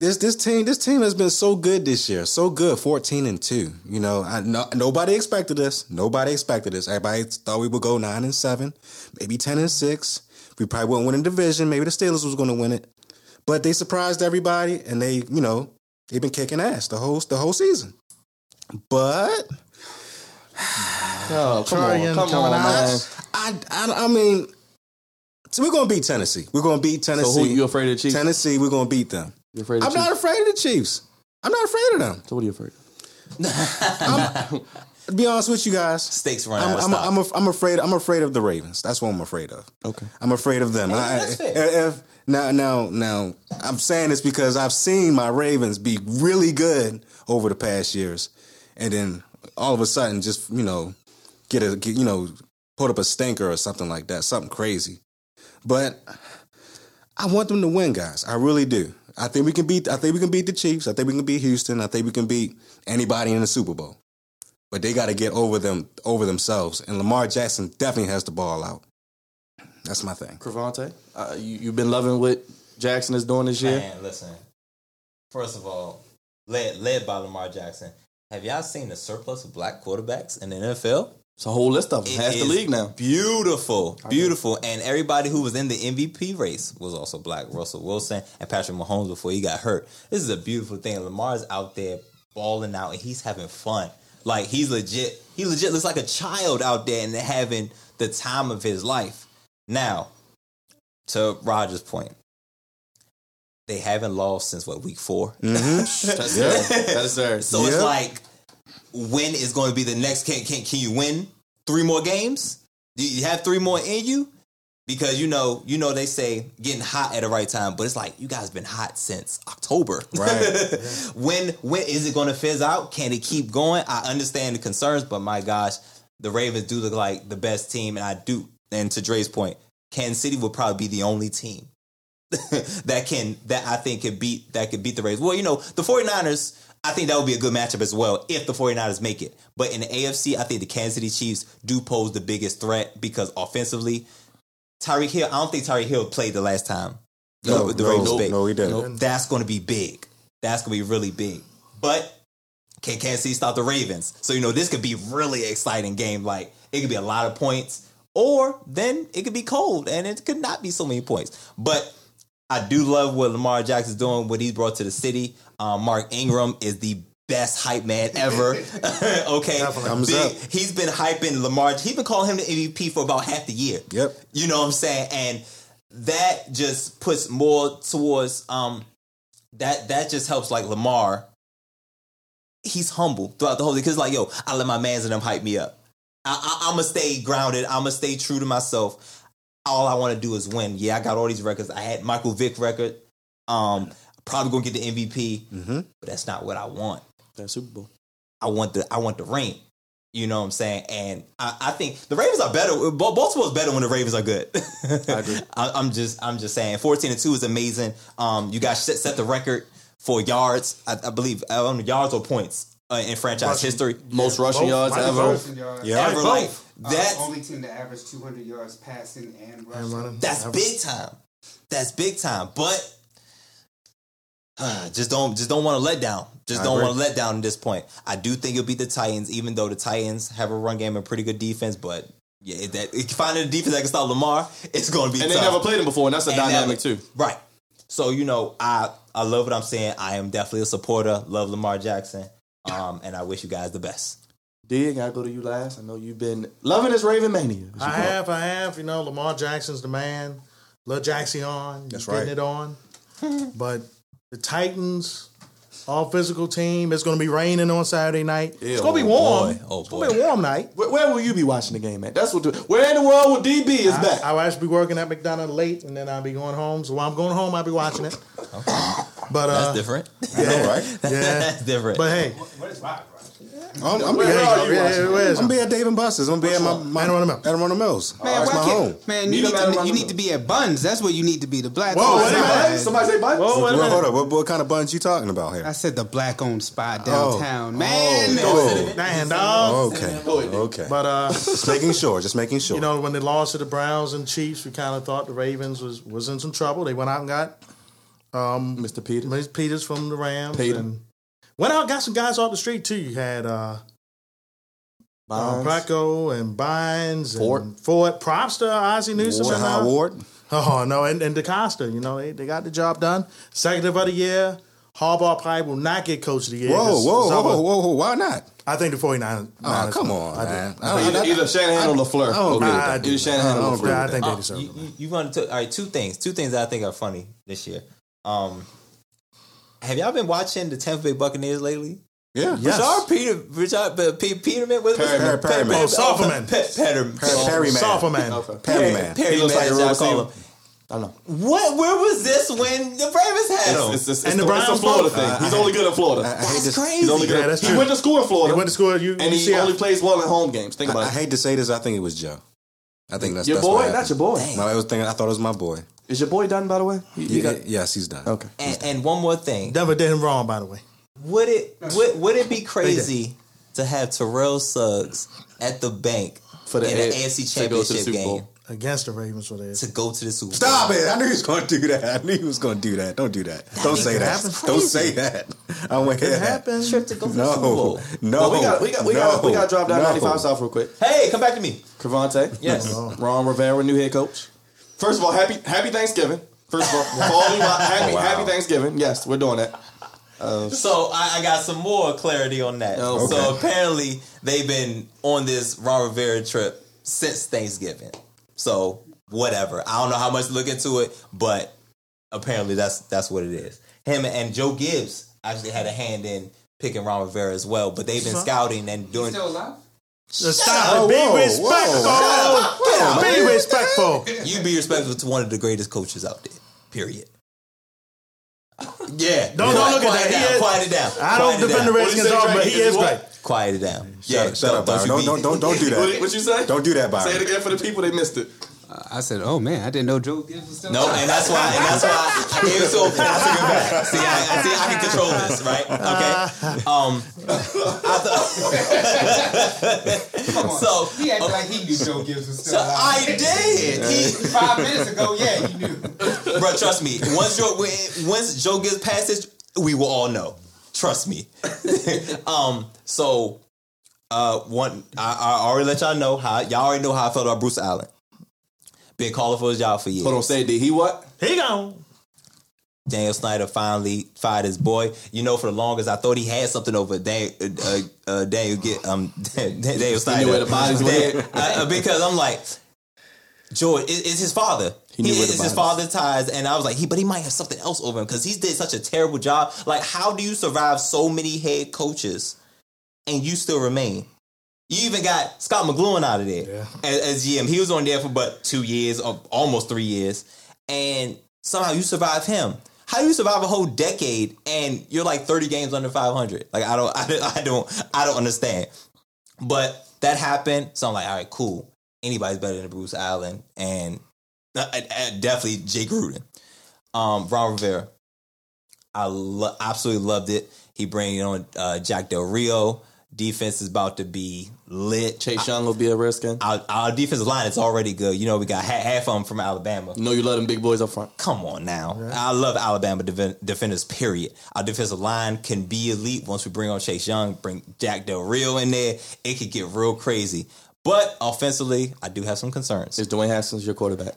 S3: this this team this team has been so good this year. So good. Fourteen and two. You know, I no, nobody expected this. Nobody expected this. Everybody thought we would go nine and seven, maybe ten and six. We probably wouldn't win a division. Maybe the Steelers was going to win it, but they surprised everybody, and they you know they've been kicking ass the whole the whole season. But
S1: Oh, come
S4: Trying
S1: on, come
S4: coming
S1: on,
S4: out.
S1: man.
S3: I, I, I mean, so we're gonna beat Tennessee. We're gonna beat Tennessee.
S1: So who you afraid of Chiefs?
S3: Tennessee, we're gonna beat them.
S1: You afraid of
S3: I'm
S1: the
S3: not afraid of the Chiefs. I'm not afraid of them.
S1: So what are you afraid of?
S3: To be honest with you guys,
S2: Stakes run
S3: I'm,
S2: out of
S3: I'm. I'm, af- I'm afraid. I'm afraid of the Ravens. That's what I'm afraid of.
S1: Okay.
S3: I'm afraid of them. I,
S2: that's fair.
S3: if, now, now, now, I'm saying this because I've seen my Ravens be really good over the past years, and then all of a sudden, just you know, get a get, you know, put up a stinker or something like that, something crazy. But I want them to win, guys. I really do. I think we can beat. I think we can beat the Chiefs. I think we can beat Houston. I think we can beat anybody in the Super Bowl. But they got to get over them over themselves. And Lamar Jackson definitely has the ball out. That's my thing.
S1: Cravante, uh, you you've been loving what Jackson is doing this year.
S2: Man, listen. First of all, led led by Lamar Jackson. Have y'all seen the surplus of black quarterbacks in the NFL?
S1: It's a whole list of them.
S2: It
S1: Half the league now.
S2: Beautiful, beautiful, and everybody who was in the MVP race was also black. Russell Wilson and Patrick Mahomes before he got hurt. This is a beautiful thing. Lamar's out there balling out, and he's having fun. Like he's legit. He legit looks like a child out there and having the time of his life. Now, to Roger's point, they haven't lost since what week 4 mm-hmm.
S1: That's fair. That is fair.
S2: So it's like, when is going to be the next? Can can can you win three more games? Do you have three more in you? Because you know, you know, they say getting hot at the right time, but it's like you guys been hot since October.
S3: Right.
S2: when when is it going to fizz out? Can it keep going? I understand the concerns, but my gosh, the Ravens do look like the best team, and I do. And to Dre's point, Kansas City will probably be the only team that can that I think could beat that could beat the Ravens. Well, you know, the 49ers, I think that would be a good matchup as well if the 49ers make it. But in the AFC, I think the Kansas City Chiefs do pose the biggest threat because offensively, Tyreek Hill, I don't think Tyreek Hill played the last time.
S3: No,
S2: the
S3: no,
S2: Ravens
S3: nope, no, he didn't.
S2: That's going to be big. That's going to be really big. But can Kansas City stop the Ravens? So you know this could be really exciting game. Like it could be a lot of points, or then it could be cold and it could not be so many points. But I do love what Lamar Jackson's doing, what he's brought to the city. Um, Mark Ingram is the best hype man ever. okay,
S3: Thumbs
S2: Big-
S3: up.
S2: He's been hyping Lamar. He's been calling him the MVP for about half the year.
S3: Yep.
S2: You know what I'm saying? And that just puts more towards um that that just helps like Lamar. He's humble throughout the whole thing because like yo, I let my mans and them hype me up. I, I, I'm gonna stay grounded. I'm gonna stay true to myself. All I want to do is win. Yeah, I got all these records. I had Michael Vick record. Um, probably gonna get the MVP,
S3: Mm-hmm.
S2: but that's not what I want.
S1: That Super Bowl.
S2: I want the I want the ring. You know what I'm saying? And I, I think the Ravens are better. Ba- Baltimore's better when the Ravens are good.
S1: I agree.
S2: I, I'm just, I'm just saying. 14 and two is amazing. Um, you guys set, set the record for yards. I, I believe I yards or points uh, in franchise history.
S1: Most rushing
S4: Both.
S1: yards
S4: Might be
S1: ever.
S3: Yeah.
S2: Ever
S4: both.
S2: like
S5: Uh,
S2: that's
S5: only team to average 200 yards passing and rushing.
S4: And running.
S2: That's
S4: Ever.
S2: big time. That's big time. But just don't just don't want to let down. Just
S3: I
S2: don't want to let down at this point. I do think you'll beat the Titans, even though the Titans have a run game and pretty good defense. But yeah, if that if finding a defense that can stop Lamar, it's going to be
S1: And they never played him before, and that's a
S2: And
S1: dynamic
S2: never-
S1: too.
S2: Right. So you know, I I love what I'm saying. I am definitely a supporter. Love Lamar Jackson. Um, and I wish you guys the best.
S1: D, I gotta go to you last. I know you've been loving this Raven mania. as you
S4: I have, I have. You know, Lamar Jackson's the man. Lil Jackson on.
S3: That's
S4: getting
S3: right.
S4: it on. but the Titans, all physical team. It's going to be raining on Saturday night. it's going to be
S2: oh
S4: warm.
S2: boy. Oh
S4: it's going to be a warm night.
S1: Where, where will you be watching the game at? That's what. The, where in the world will DB is back?
S4: I, I'll actually be working at McDonough late, and then I'll be going home. So while I'm going home, I'll be watching it. But uh,
S2: That's different.
S3: I know, right?
S4: yeah.
S2: That's different.
S4: But hey,
S5: What is Rock?
S3: I'm, I'm,
S1: Where
S3: be,
S1: are you
S4: yeah,
S1: watching?
S4: yeah, where is
S3: I'm
S4: it?
S3: be at Dave and Buster's. I'm gonna be at my, my
S4: Arundel Mills.
S3: Arundel Mills.
S5: Man,
S3: That's
S5: why
S3: my
S5: can't-
S3: home.
S5: Man,
S1: Meet
S5: you need, to, you need to be at Buns. That's where you need to be. The black.
S4: Whoa,
S5: owned
S4: wait a minute.
S5: spot.
S1: Somebody say bye.
S4: Whoa, wait a minute.
S3: hold up. What, what kind of buns you talking about here?
S5: I said the black owned spot
S3: Oh.
S5: downtown. Man,
S3: Oh.
S4: Damn, dog.
S3: Okay. Okay.
S4: But uh,
S3: just making sure. Just making sure.
S4: you know, when they lost to the Browns and Chiefs, we kind of thought the Ravens was was in some trouble. They went out and got um,
S1: Mr. Peter.
S4: Mace Peters from the Rams
S1: Peyton.
S4: and went out and got some guys off the street too. You had uh, uh
S1: Bonds.
S4: Placco and Bynes and
S1: Fort.
S4: Fort. Props to Ozzie Newsome. and,
S3: Jihad
S4: uh,
S3: Ward.
S4: Oh no, and, and DeCosta, you know, they, they got the job done. Second of the year. Harbaugh probably will not get coach of the year.
S3: Whoa,
S4: 'cause
S3: whoa,
S4: it's
S3: whoa, whoa, whoa! Why not?
S4: I think the 49ers.
S3: Oh, come on,
S4: I do.
S3: man.
S4: I think-
S3: I-
S1: Either, either Shanahan or LaFleur.
S3: I don't agree with
S4: I
S3: that.
S4: do.
S1: Either Shanahan
S3: I
S1: or LaFleur.
S4: I think
S2: Uh,
S4: they deserve
S2: you,
S4: it.
S2: you, you want to all right? Two things. Two things that I think are funny this year. Um, have y'all been watching the Tampa Bay Buccaneers lately?
S3: Yeah.
S4: Yes.
S2: Richard Peter, Richard uh, P- Peterman, what was
S1: Perriman.
S2: it?
S3: Perriman.
S4: Oh, Sofferman.
S2: Pe- Petter-
S3: Perry- Perriman.
S4: Sophomore man.
S1: Okay.
S3: Perry man.
S2: Perry
S1: He looks like a
S2: man,
S1: real
S2: as y'all call
S1: receiver.
S2: him.
S1: I know.
S2: What? Where was this when the Ravens had him?
S1: It's, it's, it's,
S4: And
S1: the,
S4: the
S1: it's the
S4: Browns
S1: Florida
S4: both.
S1: thing.
S3: I-
S1: He's
S3: I-
S1: only good in Florida.
S3: I, I hate
S2: That's
S3: to,
S2: crazy.
S1: He's only good.
S4: Yeah,
S1: at,
S4: that's
S1: he went to school in Florida.
S4: He went to school. You,
S1: and
S4: you
S1: he
S4: see how-
S1: only plays well in home games. Think
S3: I,
S1: about
S3: I
S1: it.
S3: I hate to say this. I think it was Joe. I think that's
S1: Your
S3: that's
S1: boy,
S3: what
S1: not your boy.
S3: No, I was thinking. I thought it was my boy.
S1: Is your boy done? By the way, He- he
S3: Yeah,
S1: got-
S3: yes, he's done.
S1: okay.
S2: and, and one more thing.
S4: Never did him wrong, by the way.
S2: Would it would, would it be crazy to have Terrell Suggs at the bank
S1: For the
S2: in the
S1: A-
S2: AFC
S1: to to the
S2: Championship
S1: Bowl.
S2: game
S4: Against the Ravens for this.
S2: to go to the Super Bowl?
S3: Stop it! I knew he was going to do that. I knew he was going to do that. Don't do that. Don't say that. Don't say that. I don't want to hear
S4: It
S3: that.
S4: happened.
S2: Trip to go to the Super Bowl.
S3: No, no.
S1: Well, we got we got we got we got to drop down
S3: no.
S1: 95 south real quick.
S2: Hey, come back to me.
S1: Cravante,
S2: Yes.
S1: Ron Rivera, new head coach. First of all, happy happy Thanksgiving. First of all, for all you happy
S3: Wow.
S1: happy Thanksgiving. Yes, we're doing that.
S2: Uh, so I, I got some more clarity on that.
S1: Oh,
S2: So apparently they've been on this Ron Rivera trip since Thanksgiving. So whatever. I don't know how much to look into it, but apparently that's that's what it is. Him and Joe Gibbs actually had a hand in picking Ron Rivera as well, but they've been scouting and doing.
S5: Still alive?
S4: Stop
S3: up.
S4: it. Be
S3: Whoa, whoa,
S4: respectful.
S3: Get
S4: Be respectful.
S2: You be respectful to one of the greatest coaches out there. Period. Yeah.
S4: Don't- don't look at that.
S2: It
S4: He
S2: down.
S4: is-
S2: Quiet it down.
S4: I don't
S2: it
S4: defend the
S1: What
S4: Redskins
S1: did he
S4: but he
S1: Is
S4: is
S1: he
S2: Quiet it down.
S3: Shut, shut up, Byron. Don't, don't, don't, don't do
S1: What,
S3: that.
S1: what you say?
S3: Don't do that, Byron.
S1: Say it again for the people. They missed it.
S5: I said, oh man, I didn't know Joe Gibbs was still
S2: No,
S5: alive.
S2: and that's why, and that's why I gave it to him. and I took it back. See, I, I see, I can control this, right? Okay. Um, I
S5: Come on.
S2: So-
S5: he acted like he knew Joe Gibbs was
S2: so
S5: still alive.
S2: I did. He,
S5: Five minutes ago, yeah, you knew.
S2: bro, trust me. Once Joe, once Joe gets past this, we will all know. Trust me. um. So, uh, one, I, I already let y'all know how y'all already know how I felt about Bruce Allen. Been calling for his job for years.
S1: Hold on, say it. Did he what?
S4: He gone.
S2: Daniel Snyder finally fired his boy. You know, for the longest, I thought he had something over Dan, uh, uh, Daniel get um Daniel Snyder.
S1: knew where the bodies were
S2: Dan-
S1: at.
S2: Uh, because I'm like, George, it, it's his father. He
S1: knew where
S2: it's his
S1: bodies-
S2: father's ties, and I was like, he, but he might have something else over him because he's did such a terrible job. Like, how do you survive so many head coaches and you still remain? You even got Scott McCloughan out of there as, as GM. He was on there for but two years, or almost three years, and somehow you survive him. How do you survive a whole decade and you're like 30 games under 500? Like I don't, I don't, I don't, I don't understand. But that happened, so I'm like, all right, cool. Anybody's better than Bruce Allen, and uh, uh, definitely Jake Gruden. Um, Ron Rivera, I lo- absolutely loved it. He bringing on uh, Jack Del Rio. Defense is about to be lit.
S1: Chase Young will be a Redskin.
S2: Our, our defensive line is already good. You know, we got half, half of them from Alabama.
S1: You know you love them big boys up front.
S2: Come on now. I love Alabama defen- defenders, period. Our defensive line can be elite once we bring on Chase Young, bring Jack Del Rio in there. It could get real crazy. But offensively, I do have some concerns.
S1: Is Dwayne Haskins your quarterback?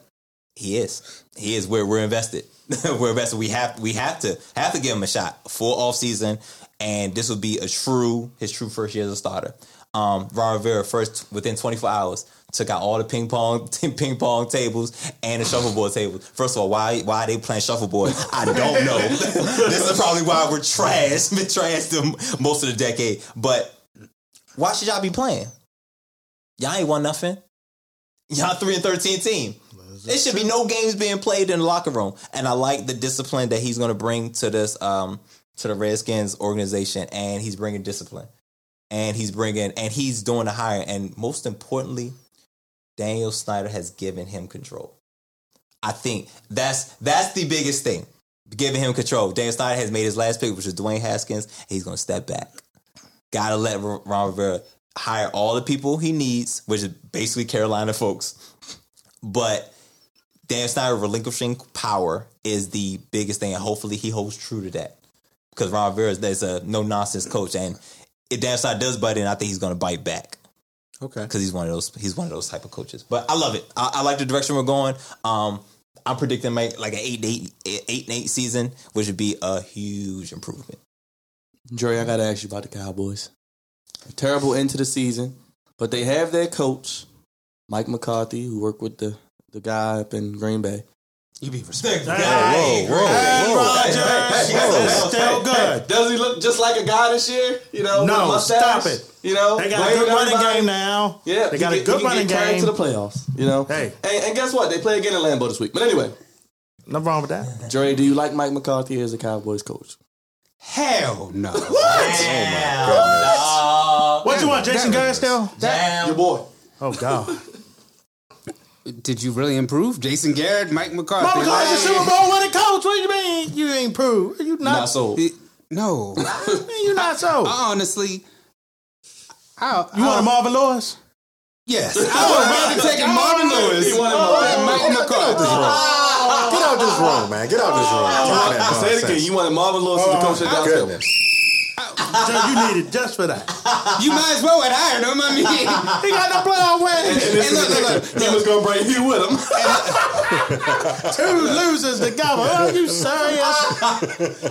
S2: He is. He is where we're invested. we're invested. We have we have to have to give him a shot. Full off season. And this would be a true his true first year as a starter. Um Ron Rivera first within 24 hours took out all the ping pong ping pong tables and the shuffleboard tables. First of all, why why are they playing shuffleboard? I don't know. this is probably why we're trash. Been trash them most of the decade. But why should y'all be playing? Y'all ain't won nothing. Y'all three and thirteen team. There should be no games being played in the locker room. And I like the discipline that he's going to bring to this um to the Redskins organization, and he's bringing discipline, and he's bringing and he's doing the hire, and most importantly, Daniel Snyder has given him control. I think that's that's the biggest thing, giving him control. Daniel Snyder has made his last pick, which is Dwayne Haskins. He's going to step back. Got to let Ron Rivera hire all the people he needs, which is basically Carolina folks. But Dan Snyder relinquishing power is the biggest thing, and hopefully he holds true to that. Because Ron Rivera is a no nonsense coach, and if Dan Snyder does butt in, I think he's going to bite back
S3: Okay.
S2: because he's one of those he's one of those type of coaches. But I love it. I, I like the direction we're going. Um, I'm predicting like like an eight eight eight and eight season, which would be a huge improvement.
S1: Dre, I gotta ask you about the Cowboys. A terrible end to the season, but they have their coach, Mike McCarthy, who worked with the the guy up in Green Bay.
S5: You be respectful.
S4: Hey,
S3: whoa,
S4: hey,
S3: whoa.
S4: Rodgers, it's still good.
S1: Does he look just like a guy this year? You know,
S4: No,
S1: with mustache?
S4: stop it.
S1: You know,
S4: They got a
S1: blaming
S4: good running
S1: everybody.
S4: game now.
S1: Yeah,
S4: they
S1: he
S4: got a good
S1: he
S4: running
S1: get
S4: game.
S1: to the playoffs. You know,
S4: Hey.
S1: and, and guess what? They play again in Lambeau this week. But anyway,
S4: Nothing wrong with that.
S1: Dre, do you like Mike McCarthy as a Cowboys coach?
S5: Hell no.
S2: Oh
S4: What you want, Jason Garrett still?
S1: Your boy.
S4: Oh God,
S5: Did you really improve? Jason Garrett, Mike McCarthy.
S4: Mama Garrett's a Super Bowl winning coach. What do you mean you ain't proved? You not?
S1: Not sold.
S5: It- No.
S4: You not so?
S5: Honestly, I,
S4: You want a Marvin Lewis?
S5: Yes. I would rather take Marvin Lewis
S1: He wanted
S5: than
S1: Marvin
S5: Mike McCarthy.
S3: Get out this room, man. Get out this room. Talking
S1: Say it again. You wanted Marvin Lewis as uh, the coach of the Dallas Cowboys.
S3: Goodness.
S4: You need it just for that.
S5: You might as well have hired him. I mean,
S4: He got no playoff wins.
S5: hey, look, look, look.
S1: He was gonna bring you with him.
S4: Two losers together. Are you serious?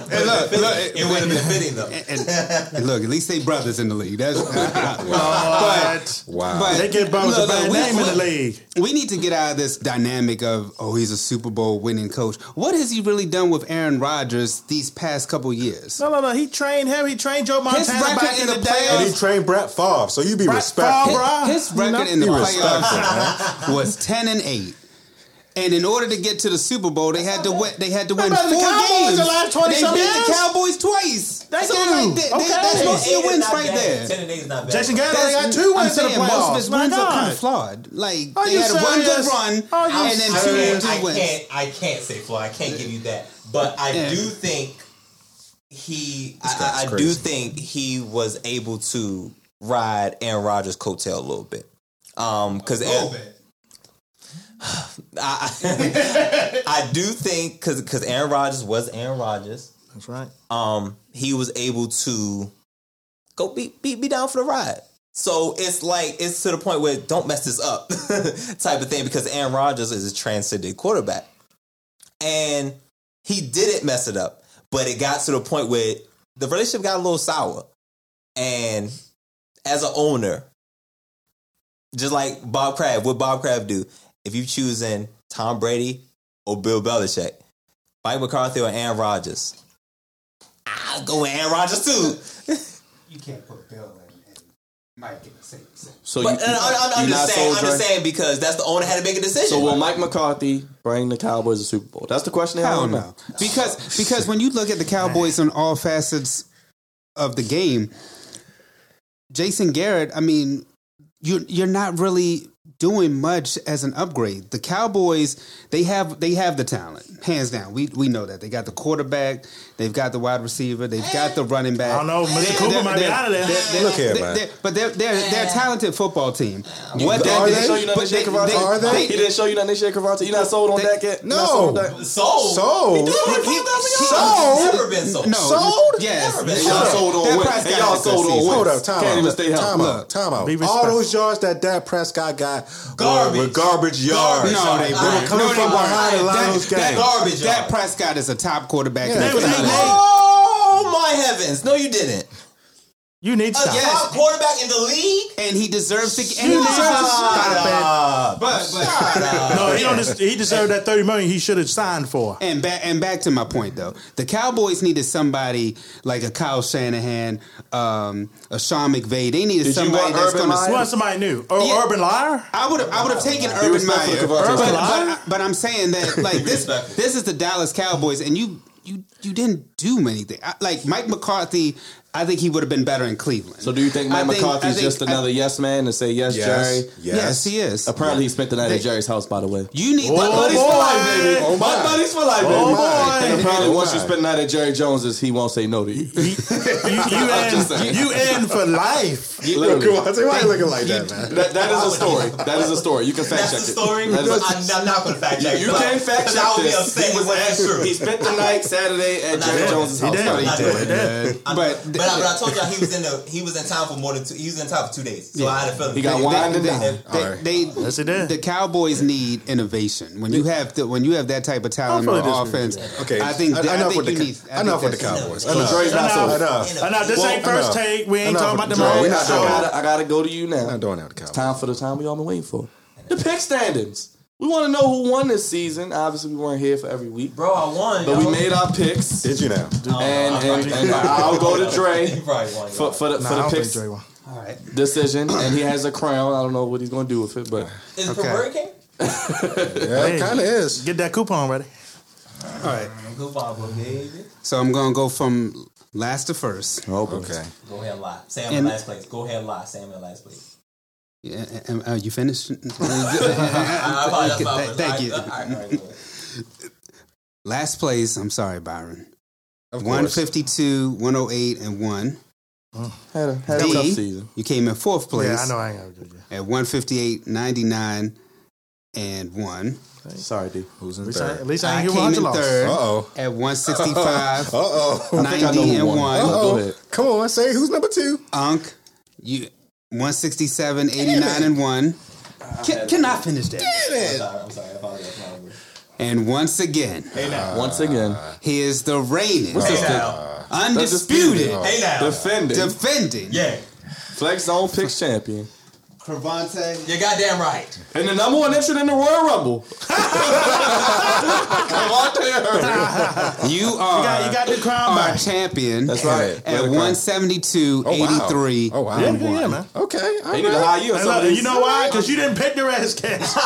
S5: Hey, look, look.
S2: It wouldn't have been fitting though.
S5: And, and look, at least they brothers in the league. That's uh,
S4: But
S3: Wow.
S5: but
S4: they give brothers
S5: look,
S4: a bad
S5: look, we-
S4: name in the league.
S5: We need to get out of this dynamic of oh he's a Super Bowl winning coach. What has he really done with Aaron Rodgers these past couple years?
S4: No, no, no. He trained him. He trained Joe Montana
S5: record
S4: back in
S5: in
S4: the
S5: the
S4: day.
S3: And he trained Brett Favre, so you be
S4: Brett
S3: respectful.
S4: Favre, bruh.
S5: His record
S4: You know,
S5: in the
S3: be
S5: playoffs was ten and eight. And in order to get to the Super Bowl, they had to win. They had to win four
S4: the Cowboys
S5: games.
S4: the last 20
S5: they
S4: some
S5: beat
S4: years.
S5: the Cowboys twice.
S4: Thank
S5: so
S4: you.
S5: Like, they,
S4: Okay.
S5: they, that's most of
S2: Eight
S5: wins
S2: not
S5: right
S2: bad.
S5: there.
S2: Ten and eight is not bad.
S4: Jason Garrett only got two
S5: I'm
S4: wins in the
S5: saying most of
S4: playoffs.
S5: his
S4: My
S5: wins are kind of flawed. Like
S4: Are
S5: they had a one good
S4: serious?
S5: run
S4: Are you
S5: and then
S2: I,
S5: two,
S2: mean,
S5: two
S2: I
S5: wins.
S2: can't. I can't say flawed. I can't give you that. But I
S5: Yeah.
S2: do think he. I, I, I do think he was able to ride Aaron Rodgers' coattail a little bit. Um, because I, I do think because because Aaron Rodgers was Aaron Rodgers.
S4: That's right.
S2: um, he was able to go be, be be down for the ride. So it's like it's to the point where don't mess this up type of thing because Aaron Rodgers is a transcendent quarterback, and he didn't mess it up, but it got to the point where the relationship got a little sour, and as an owner, just like Bob Kraft, what Bob Kraft do? If you choosing Tom Brady or Bill Belichick, Mike McCarthy or Aaron Rodgers, I'll go with Aaron Rodgers too.
S5: You can't put Bill Mike in the same sentence.
S1: So
S2: But
S1: you,
S2: and I, I'm, I'm just
S1: not
S2: saying, I'm just saying because that's the owner had to make a decision.
S1: So will Mike McCarthy bring the Cowboys a Super Bowl? That's the question. they
S5: Hell
S1: have
S5: no. Because because when you look at the Cowboys on all facets of the game, Jason Garrett, I mean, you you're not really doing much as an upgrade. The Cowboys, they have they have the talent, hands down. We we know that they got the quarterback, they've got the wide receiver, they've got the running back.
S4: I don't know, Mr.
S5: They're-
S4: Cooper
S5: they're-
S4: might be
S5: they're-
S4: out of there.
S5: they're- they're-
S3: Look here,
S5: they're-
S3: man.
S5: they're- But they're they're they're a talented football team. What
S3: Are
S1: He
S3: they?
S1: didn't show you nothing
S5: but
S1: this
S5: they- they-
S3: Are they?
S1: He didn't show you nothing this year, Kavante? You not sold on
S5: They-
S1: that yet?
S3: No.
S1: sold on that?
S2: Sold.
S3: Sold?
S2: He doing like
S5: He- he-
S2: 5,000
S3: sold?
S2: Never been sold.
S5: No,
S3: Sold?
S5: Yes,
S2: Never been
S1: And y'all sold on
S5: Dak
S1: wins.
S5: Prescott
S1: y'all
S5: had a good
S1: sold on
S5: season.
S1: wins.
S3: Hold up, time
S1: Can't
S3: out.
S1: even stay healthy.
S3: Time out, time out. All those yards that Dak Prescott got
S2: Garbage.
S3: were, were garbage yards.
S5: No, they
S3: They were coming from behind the line
S5: Dak-
S3: of those games.
S2: Garbage
S5: Dak
S2: yards.
S5: Prescott is a top quarterback.
S3: Yeah.
S5: in the
S3: They was-
S5: NFL.
S4: they-
S2: Oh my heavens! No, you didn't.
S4: You need to
S2: A
S4: stop.
S5: yes.
S2: top quarterback in the league.
S5: and he deserves to. And he
S4: You
S5: deserves to
S4: stop it.
S5: But, but
S4: No, he, don't des- he deserved that thirty million he should have signed for.
S5: and back and back to my point though, the Cowboys needed somebody like a Kyle Shanahan, um, a Sean McVay. They needed
S1: Did you
S5: somebody
S1: want
S5: that's going
S1: Meyer?
S4: You
S5: to.
S4: want somebody new? Or
S5: Yeah.
S4: Urban Liar?
S5: I would have. I would have taken Urban
S1: respectful
S5: Meyer,
S1: to Cavante.
S5: but,
S4: Urban
S5: but, but I'm saying that like this. this is the Dallas Cowboys, and you you you didn't do anything. I, like Mike McCarthy, I think he would have been better in Cleveland.
S1: So do you think
S5: I
S1: Mike
S5: think-
S1: McCarthy's
S5: think-
S1: just another yes man to say yes,
S3: Yes.
S1: Jerry?
S3: Yes.
S5: Yes, he is.
S1: Apparently, he spent the night
S5: They-
S1: at Jerry's house. By the way,
S5: You need.
S4: Oh,
S5: but-
S4: boy.
S1: buddies for life, baby.
S3: Oh,
S1: Bud
S3: my.
S1: buddies for life, baby.
S4: Oh, boy.
S1: And apparently,
S3: Oh,
S1: once you spend the night at Jerry Jones's, he won't say no to you.
S4: You, you,
S1: just
S4: in,
S1: saying.
S4: you in for life.
S1: Literally.
S3: Come on, why you looking like that, man?
S1: That, that is a story. That is a story. You can fact
S2: That's
S1: check
S2: the
S1: it.
S2: story.
S1: That is a-
S2: I'm, I'm not going to fact check.
S1: You can fact
S2: because
S1: check
S2: I would be
S1: this.
S2: upset
S1: He was
S2: when that's true.
S1: He spent the night Saturday at Jerry
S2: doing
S1: Jones's
S4: He
S1: house.
S4: did. He
S2: did.
S4: did. He did.
S5: But-
S2: but, I, but I told y'all he was in the he was in town for more than two. He was in town for two days, so I had a feeling
S1: He got
S5: They-
S1: wined
S5: they-
S1: dined.
S5: they-
S3: All right.
S5: they-
S4: Yes.
S5: The Cowboys need innovation. When you have the, when you have that type of talent on
S4: fully
S5: offense,
S4: with
S3: Okay,
S5: I think
S3: en-
S5: I
S3: enough
S5: think
S3: with the
S5: need
S3: Cow- enough with the Cowboys.
S1: So
S3: Enough.
S1: Dre's not
S4: Enough.
S3: Enough.
S4: I know this ain't first
S3: enough.
S4: take. We ain't
S3: Enough
S4: talking about the
S3: Dre.
S4: whole
S3: not
S1: I
S3: doing
S1: gotta, I gotta go to you now.
S3: Not doing that with the Cowboys.
S1: time for the time we all been waiting for. The pick standings. We want to know who won this season. Obviously, we weren't here for every week,
S2: Bro, I won.
S1: but we made our picks.
S3: Did you now?
S1: And, and, and I'll go to
S2: You
S1: Dre
S2: probably won.
S1: for, for the,
S4: Nah,
S1: for the
S4: don't think
S1: picks
S4: Dre won.
S5: All right.
S1: decision, and he has a crown. I don't know what he's gonna do with it, but
S2: Is it
S5: Okay.
S2: for Hurricane?
S3: Yeah, it kind of is.
S4: Get that coupon ready.
S5: All right.
S2: Coupon baby.
S5: So I'm gonna go from last to first.
S3: Okay.
S2: Go ahead and lie. Say I'm in last place. Go ahead and lie. Say I'm in last place.
S5: Yeah, and, uh, you finished? Thank- you. Last place. I'm sorry, Byron.
S3: Of
S5: One
S3: course.
S5: fifty two, one oh eight, and one.
S1: had a, had a
S5: D,
S1: tough season.
S5: You came in fourth place
S4: Yeah, I know I ain't gonna do you.
S5: at one fifty eight, ninety nine, and one.
S1: Sorry, D.
S3: Who's
S4: At
S3: in
S4: least I,
S3: third?
S4: at least I
S5: I
S4: ain't hear
S5: came in third
S3: Uh-oh.
S5: at one sixty five,
S3: Uh-oh.
S1: I know
S5: ninety, and
S1: won.
S5: one.
S3: Uh-oh.
S1: ahead.
S3: Come on, say who's number two?
S5: Unk, you 167, 89, and 1. Can, can I finish that?
S2: I'm sorry. I'm sorry. I apologize.
S5: And once again, uh,
S1: Once again,
S5: he is the reigning,
S2: Hey now.
S5: undisputed,
S2: Hey now.
S1: defending,
S5: defending,
S2: Yeah.
S1: Flex Zone Picks champion,
S5: Cravante.
S2: You're goddamn right.
S1: and the number one entrant in the Royal Rumble. Come on, there.
S5: You
S4: You
S5: are
S4: got, you got the crown
S5: our
S4: back.
S5: champion
S1: That's right.
S5: at
S1: Way to go.
S5: 172,
S3: Oh, wow.
S5: 83,
S3: Oh, wow.
S5: Oh,
S4: yeah, yeah, man.
S3: Okay. all
S1: They need to hire you. in
S4: Hey, look, you know why? Because you didn't pick the Redskins.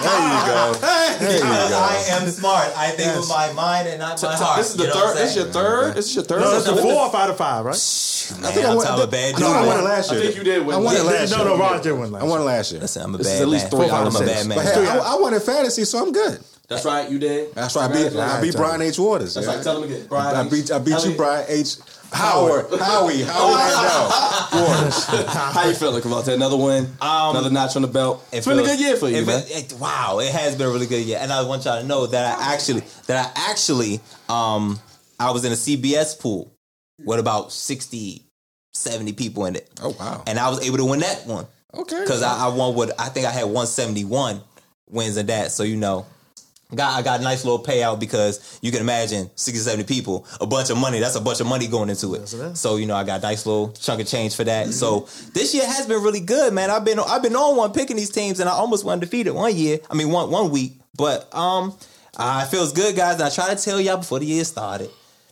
S3: There you go. There you
S2: Because
S3: go.
S2: I am smart. I think with my mind and not my heart.
S1: This is the
S2: You
S1: third.
S2: what I'm
S1: This your third. This is your third.
S4: no, it's the
S1: This is-
S4: fourth out of five, right?
S2: I
S3: think I won-
S2: I'm a bad
S3: I
S2: dude.
S3: think I won it
S2: man.
S3: last
S1: I think you did win.
S3: I won it
S1: Yeah.
S3: last
S4: No, no, Roger won last.
S3: I won last year.
S2: Listen, I'm a
S1: This
S2: bad
S1: is at least
S2: man.
S1: three out
S2: I'm a bad man.
S3: But hey, I, I won in fantasy, so I'm good.
S1: That's right. You did.
S3: That's right. I beat, I beat Brian H. Waters.
S1: That's
S3: yeah.
S1: right. Tell him again. Brian.
S3: I beat, I beat
S1: How
S3: you, Brian H. Howard. Howie. Howie Mandel. Waters.
S1: How you feeling, Cavante? Another win.
S2: Um,
S1: another notch on the belt.
S2: It
S1: It's been a good year for you,
S2: it
S1: man.
S2: fe- it- wow, it has been a really good year, and I want y'all to know that I actually that I actually um I was in a CBS pool with about 60, 70 people in it,
S3: Oh, wow.
S2: and I was able to win that one
S3: Okay.
S2: because I, I won what I think I had one seventy one wins in that. So you know. Got, I got a nice little payout because you can imagine 60, 70 people, a bunch of money. That's a bunch of money going into it.
S4: Yes.
S2: So you know, I got a nice little chunk of change for that. So this year has been really good, man. I've been I've been on one picking these teams, and I almost went undefeated one year. I mean, one one week, but um, uh, it feels good, guys. And I try to tell y'all before the year started,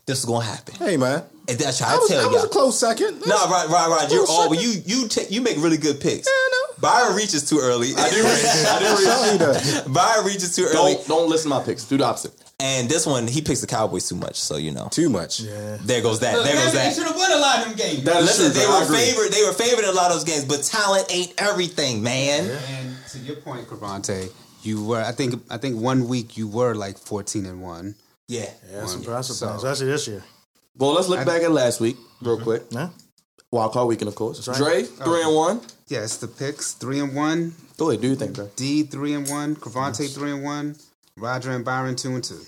S2: this is gonna happen.
S3: Hey, man.
S2: And I try
S3: I
S2: to
S3: was,
S2: tell
S3: I
S2: y'all.
S3: was a close second.
S2: No, right, right, right. You're all, oh,
S3: second.
S2: you you take you make really good picks.
S3: Yeah, I know.
S2: Byron reaches too early. I do reach. I do
S3: Tell you
S2: reach.
S3: that.
S2: Byron reaches too early.
S1: Don't don't listen to my picks. Do the opposite.
S2: And this one, he picks the Cowboys too much, so you know.
S3: Too much.
S4: Yeah.
S2: There goes that. There goes
S5: They should have won a lot of them games.
S1: That is
S2: Listen,
S1: true,
S2: they were
S1: agree.
S2: favored. They were favored in a lot of those games, but talent ain't everything, man.
S5: And to your point, Cravante, you were. I think. I think one week you were like fourteen and one.
S2: Yeah.
S4: Yeah, that's impressive,
S5: So-
S4: man. especially this year.
S1: Well, let's look back at last week real quick.
S4: Yeah.
S1: Wild card weekend, of course.
S4: right.
S1: Dre, oh, three and one.
S5: Yeah, it's the picks three and one.
S1: Go ahead, do you think, Dre?
S5: D three and one. Cravante three and one. Roger and Byron two and two.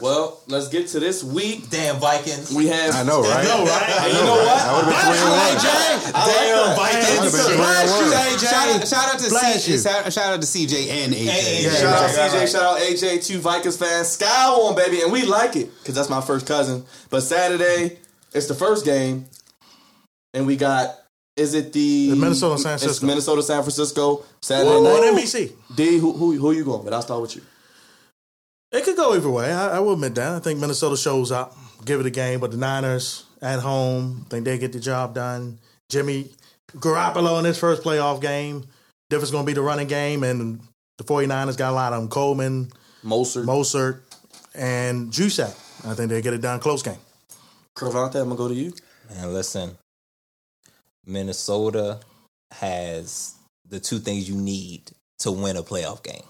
S1: Well, let's get to this week.
S2: Damn Vikings.
S1: We have.
S3: I know, right?
S4: No, right?
S1: Hey, you know what?
S3: I would have been three and one.
S1: Damn,
S3: I would've been three and one.
S5: Shout out, shout out to
S4: CJ.
S5: Shout, shout out to CJ and AJ.
S2: Hey,
S1: Shout out
S2: Right,
S1: CJ, shout out AJ, two Vikings fans. Sky one, baby, and we like it because that's my first cousin. But Saturday, it's the first game, and we got. Is it the
S4: The Minnesota San
S1: It's
S4: Francisco.
S1: Minnesota San Francisco Saturday
S4: On
S1: night.
S4: NBC.
S1: D, who who who you going with? I'll start with you.
S4: It could go either way. I, I will admit that. I think Minnesota shows up, give it a game, but the Niners at home, think they get the job done. Jimmy Garoppolo in his first playoff game. Difference going to be the running game, and the 49ers got a lot of them. Coleman,
S1: Moser,
S4: Mostert, and Juszczyk. I think they get it done close game.
S1: Cravante, I'm gonna go to you.
S2: And listen. Minnesota has the two things you need to win a playoff game.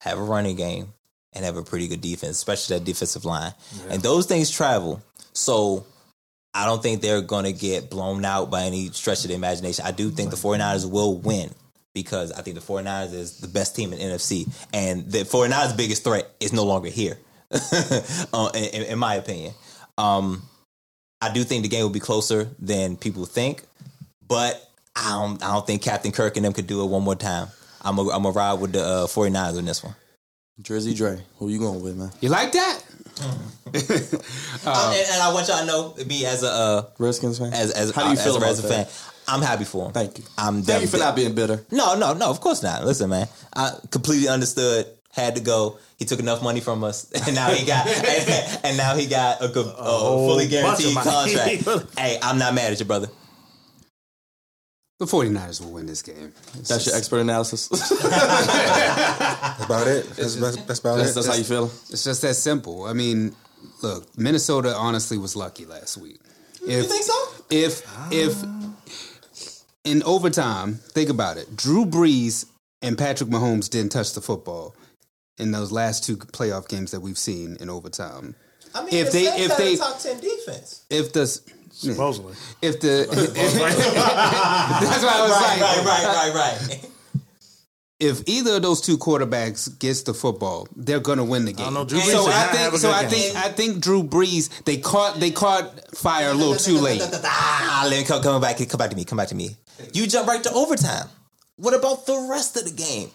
S2: Have a running game and have a pretty good defense, especially that defensive line. And those things travel. So I don't think they're going to get blown out by any stretch of the imagination. I do think the 49ers will win because I think the 49ers is the best team in NFC. And the 49ers' biggest threat is no longer here, uh, in, in- my opinion. Um, I do think the game will be closer than people think, but I don't, I don't think Captain Kirk and them could do it one more time. I'm I'm a ride with the uh, 49ers in this one.
S1: Drizzy Dre, who you going with, man?
S5: You like that?
S2: Um, and, and I want y'all to know, me as a uh,
S1: Redskins fan.
S2: as as
S1: how do you
S2: as
S1: feel
S2: a
S1: about
S2: Redskins fan, I'm happy for him.
S1: Thank you.
S2: I'm
S1: Thank you for
S2: definitely-
S1: not being bitter.
S2: No, no, no. Of course not. Listen, man. I completely understood. Had to go. He took enough money from us, and now he got and, now he got a, good, a fully guaranteed contract. hey, I'm not mad at you, brother.
S5: The 49ers will win this game. It's
S1: That's your expert analysis.
S3: That's about it. That's, that's, that's about
S1: that's,
S3: it.
S1: that's how you feel.
S5: It's just that simple. I mean, look, Minnesota honestly was lucky last week. If,
S2: You think so?
S5: If if in overtime, think about it. Drew Brees and Patrick Mahomes didn't touch the football in those last two playoff games that we've seen in overtime.
S2: I mean,
S5: If
S2: the
S5: they- if they-
S2: top ten defense.
S5: If the
S4: Supposedly.
S5: if the that's why I was
S2: Right,
S5: like,
S2: right, right, right, right.
S5: if either of those two quarterbacks gets the football, they're gonna win the game.
S4: don't know, Drew
S5: so I think so.
S4: good
S5: I think I think Drew Brees they caught they caught fire a little too late.
S2: Ah, let me come, come back. Come back to me. Come back to me. You jump right to overtime. What about the rest of the game?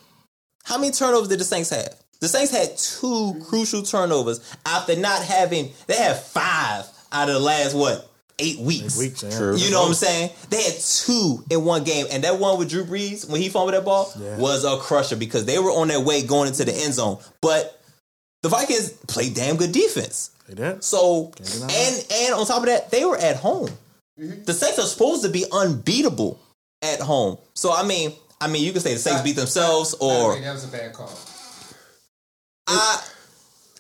S2: How many turnovers did the Saints have? The Saints had two crucial turnovers after not having. They had five out of the last what eight weeks.
S4: Weeks, yeah.
S3: True.
S2: You know what I'm saying? They had two in one game, and that one with Drew Brees when he fumbled that ball
S4: Yeah.
S2: was a crusher because they were on their way going into the end zone. But the Vikings played damn good defense.
S4: They did.
S2: So and and on top of that, they were at home. Mm-hmm. The Saints are supposed to be unbeatable at home. So I mean, I mean, you can say the Saints beat themselves, or
S5: that was a bad call.
S2: I,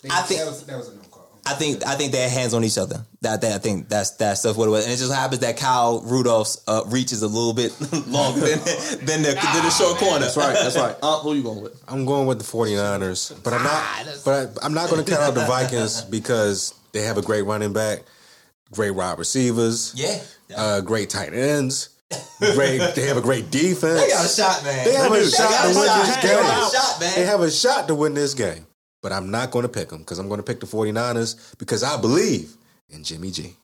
S2: I think-
S5: that was, that was a no call.
S2: I think I think they had hands on each other. That, that I think that's that's stuff what it was, and it just happens that Kyle Rudolph's uh, reach is a little bit longer than than the, than the short corner.
S1: That's right. That's right. Uh, who you going with?
S3: I'm going with the 49ers, but I'm not. But I, I'm not going to count out the Vikings because they have a great running back, great wide receivers,
S2: Yeah,
S3: uh, great tight ends, great. They have a great defense.
S2: they got a shot, man.
S3: They have a shot to win this
S2: They got a
S3: game. They have a shot to win this game, but I'm not going to pick them because I'm going to pick the 49ers because I believe in Jimmy G.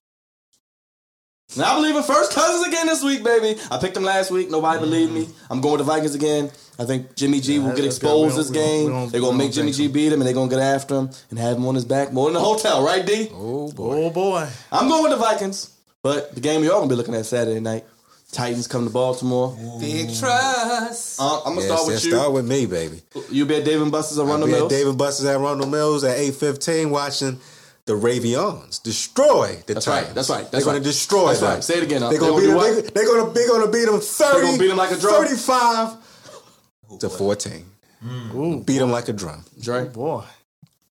S1: Now I believe in first cousins again this week, baby. I picked them last week. Nobody believed me. Mm. I'm going with the Vikings again. I think Jimmy G will get exposed
S4: We
S1: this
S4: don't- we don't-
S1: game.
S4: we don't-
S1: they're gonna make Jimmy G beat him, and they're gonna get after him and have him on his back more than the hotel, right, D?
S3: Oh boy,
S4: Oh boy.
S1: I'm going with the Vikings. But the game we all gonna be looking at Saturday night. Titans come to Baltimore.
S5: Big trust.
S1: Uh, I'm gonna
S3: yes,
S1: start with
S3: yes,
S1: you.
S3: start with me, baby.
S1: You be at Dave and Buster's or
S3: I'll
S1: Arundel
S3: be at
S1: Mills.
S3: David Buster's at Arundel Mills at 8:15 watching the Ravens destroy the
S1: That's right,
S3: Titans.
S1: that's right, that's
S3: they're gonna destroy
S1: That's
S3: them.
S1: right. Say it again, uh,
S3: They're
S1: they
S3: going to
S1: gonna
S3: beat them. They, are going to. They're going to beat them 30.
S1: They're gonna beat 'em like a drum?
S3: 35 to 14.
S4: Ooh,
S3: Beat them like a drum.
S1: Dre.
S4: boy.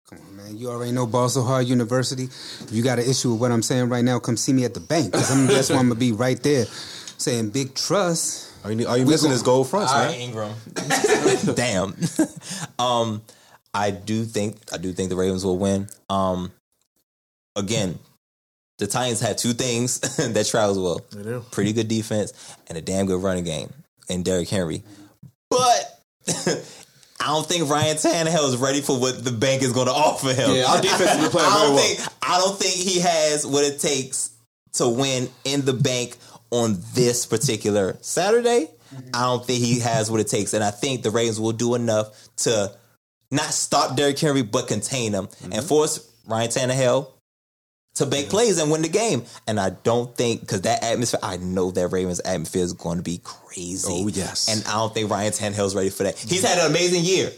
S5: Come on, man. You already know Ball So Hard University. If you got an issue with what I'm saying right now, come see me at the bank. Because that's where I'm going to be right there saying big trust.
S3: All you, need, all you missing is gold fronts,
S2: All
S3: man.
S2: right, Ingram. Damn. um, I do think I do think the Ravens will win. Um, again, the Titans had two things that travels well:
S4: They do.
S2: pretty good defense and a damn good running game, and Derrick Henry. But I don't think Ryan Tannehill is ready for what the bank is going to offer him.
S1: Yeah, our defense has been playing
S2: I don't
S1: very well.
S2: think I don't think he has what it takes to win in the bank on this particular Saturday. I don't think he has what it takes, and I think the Ravens will do enough to not stop Derrick Henry but contain him
S1: Mm-hmm.
S2: and force Ryan Tannehill to make plays and win the game. And I don't think because that atmosphere, I know that Ravens atmosphere is going to be crazy.
S3: Oh, yes.
S2: and I don't think Ryan Tannehill's ready for that. He's had an amazing year.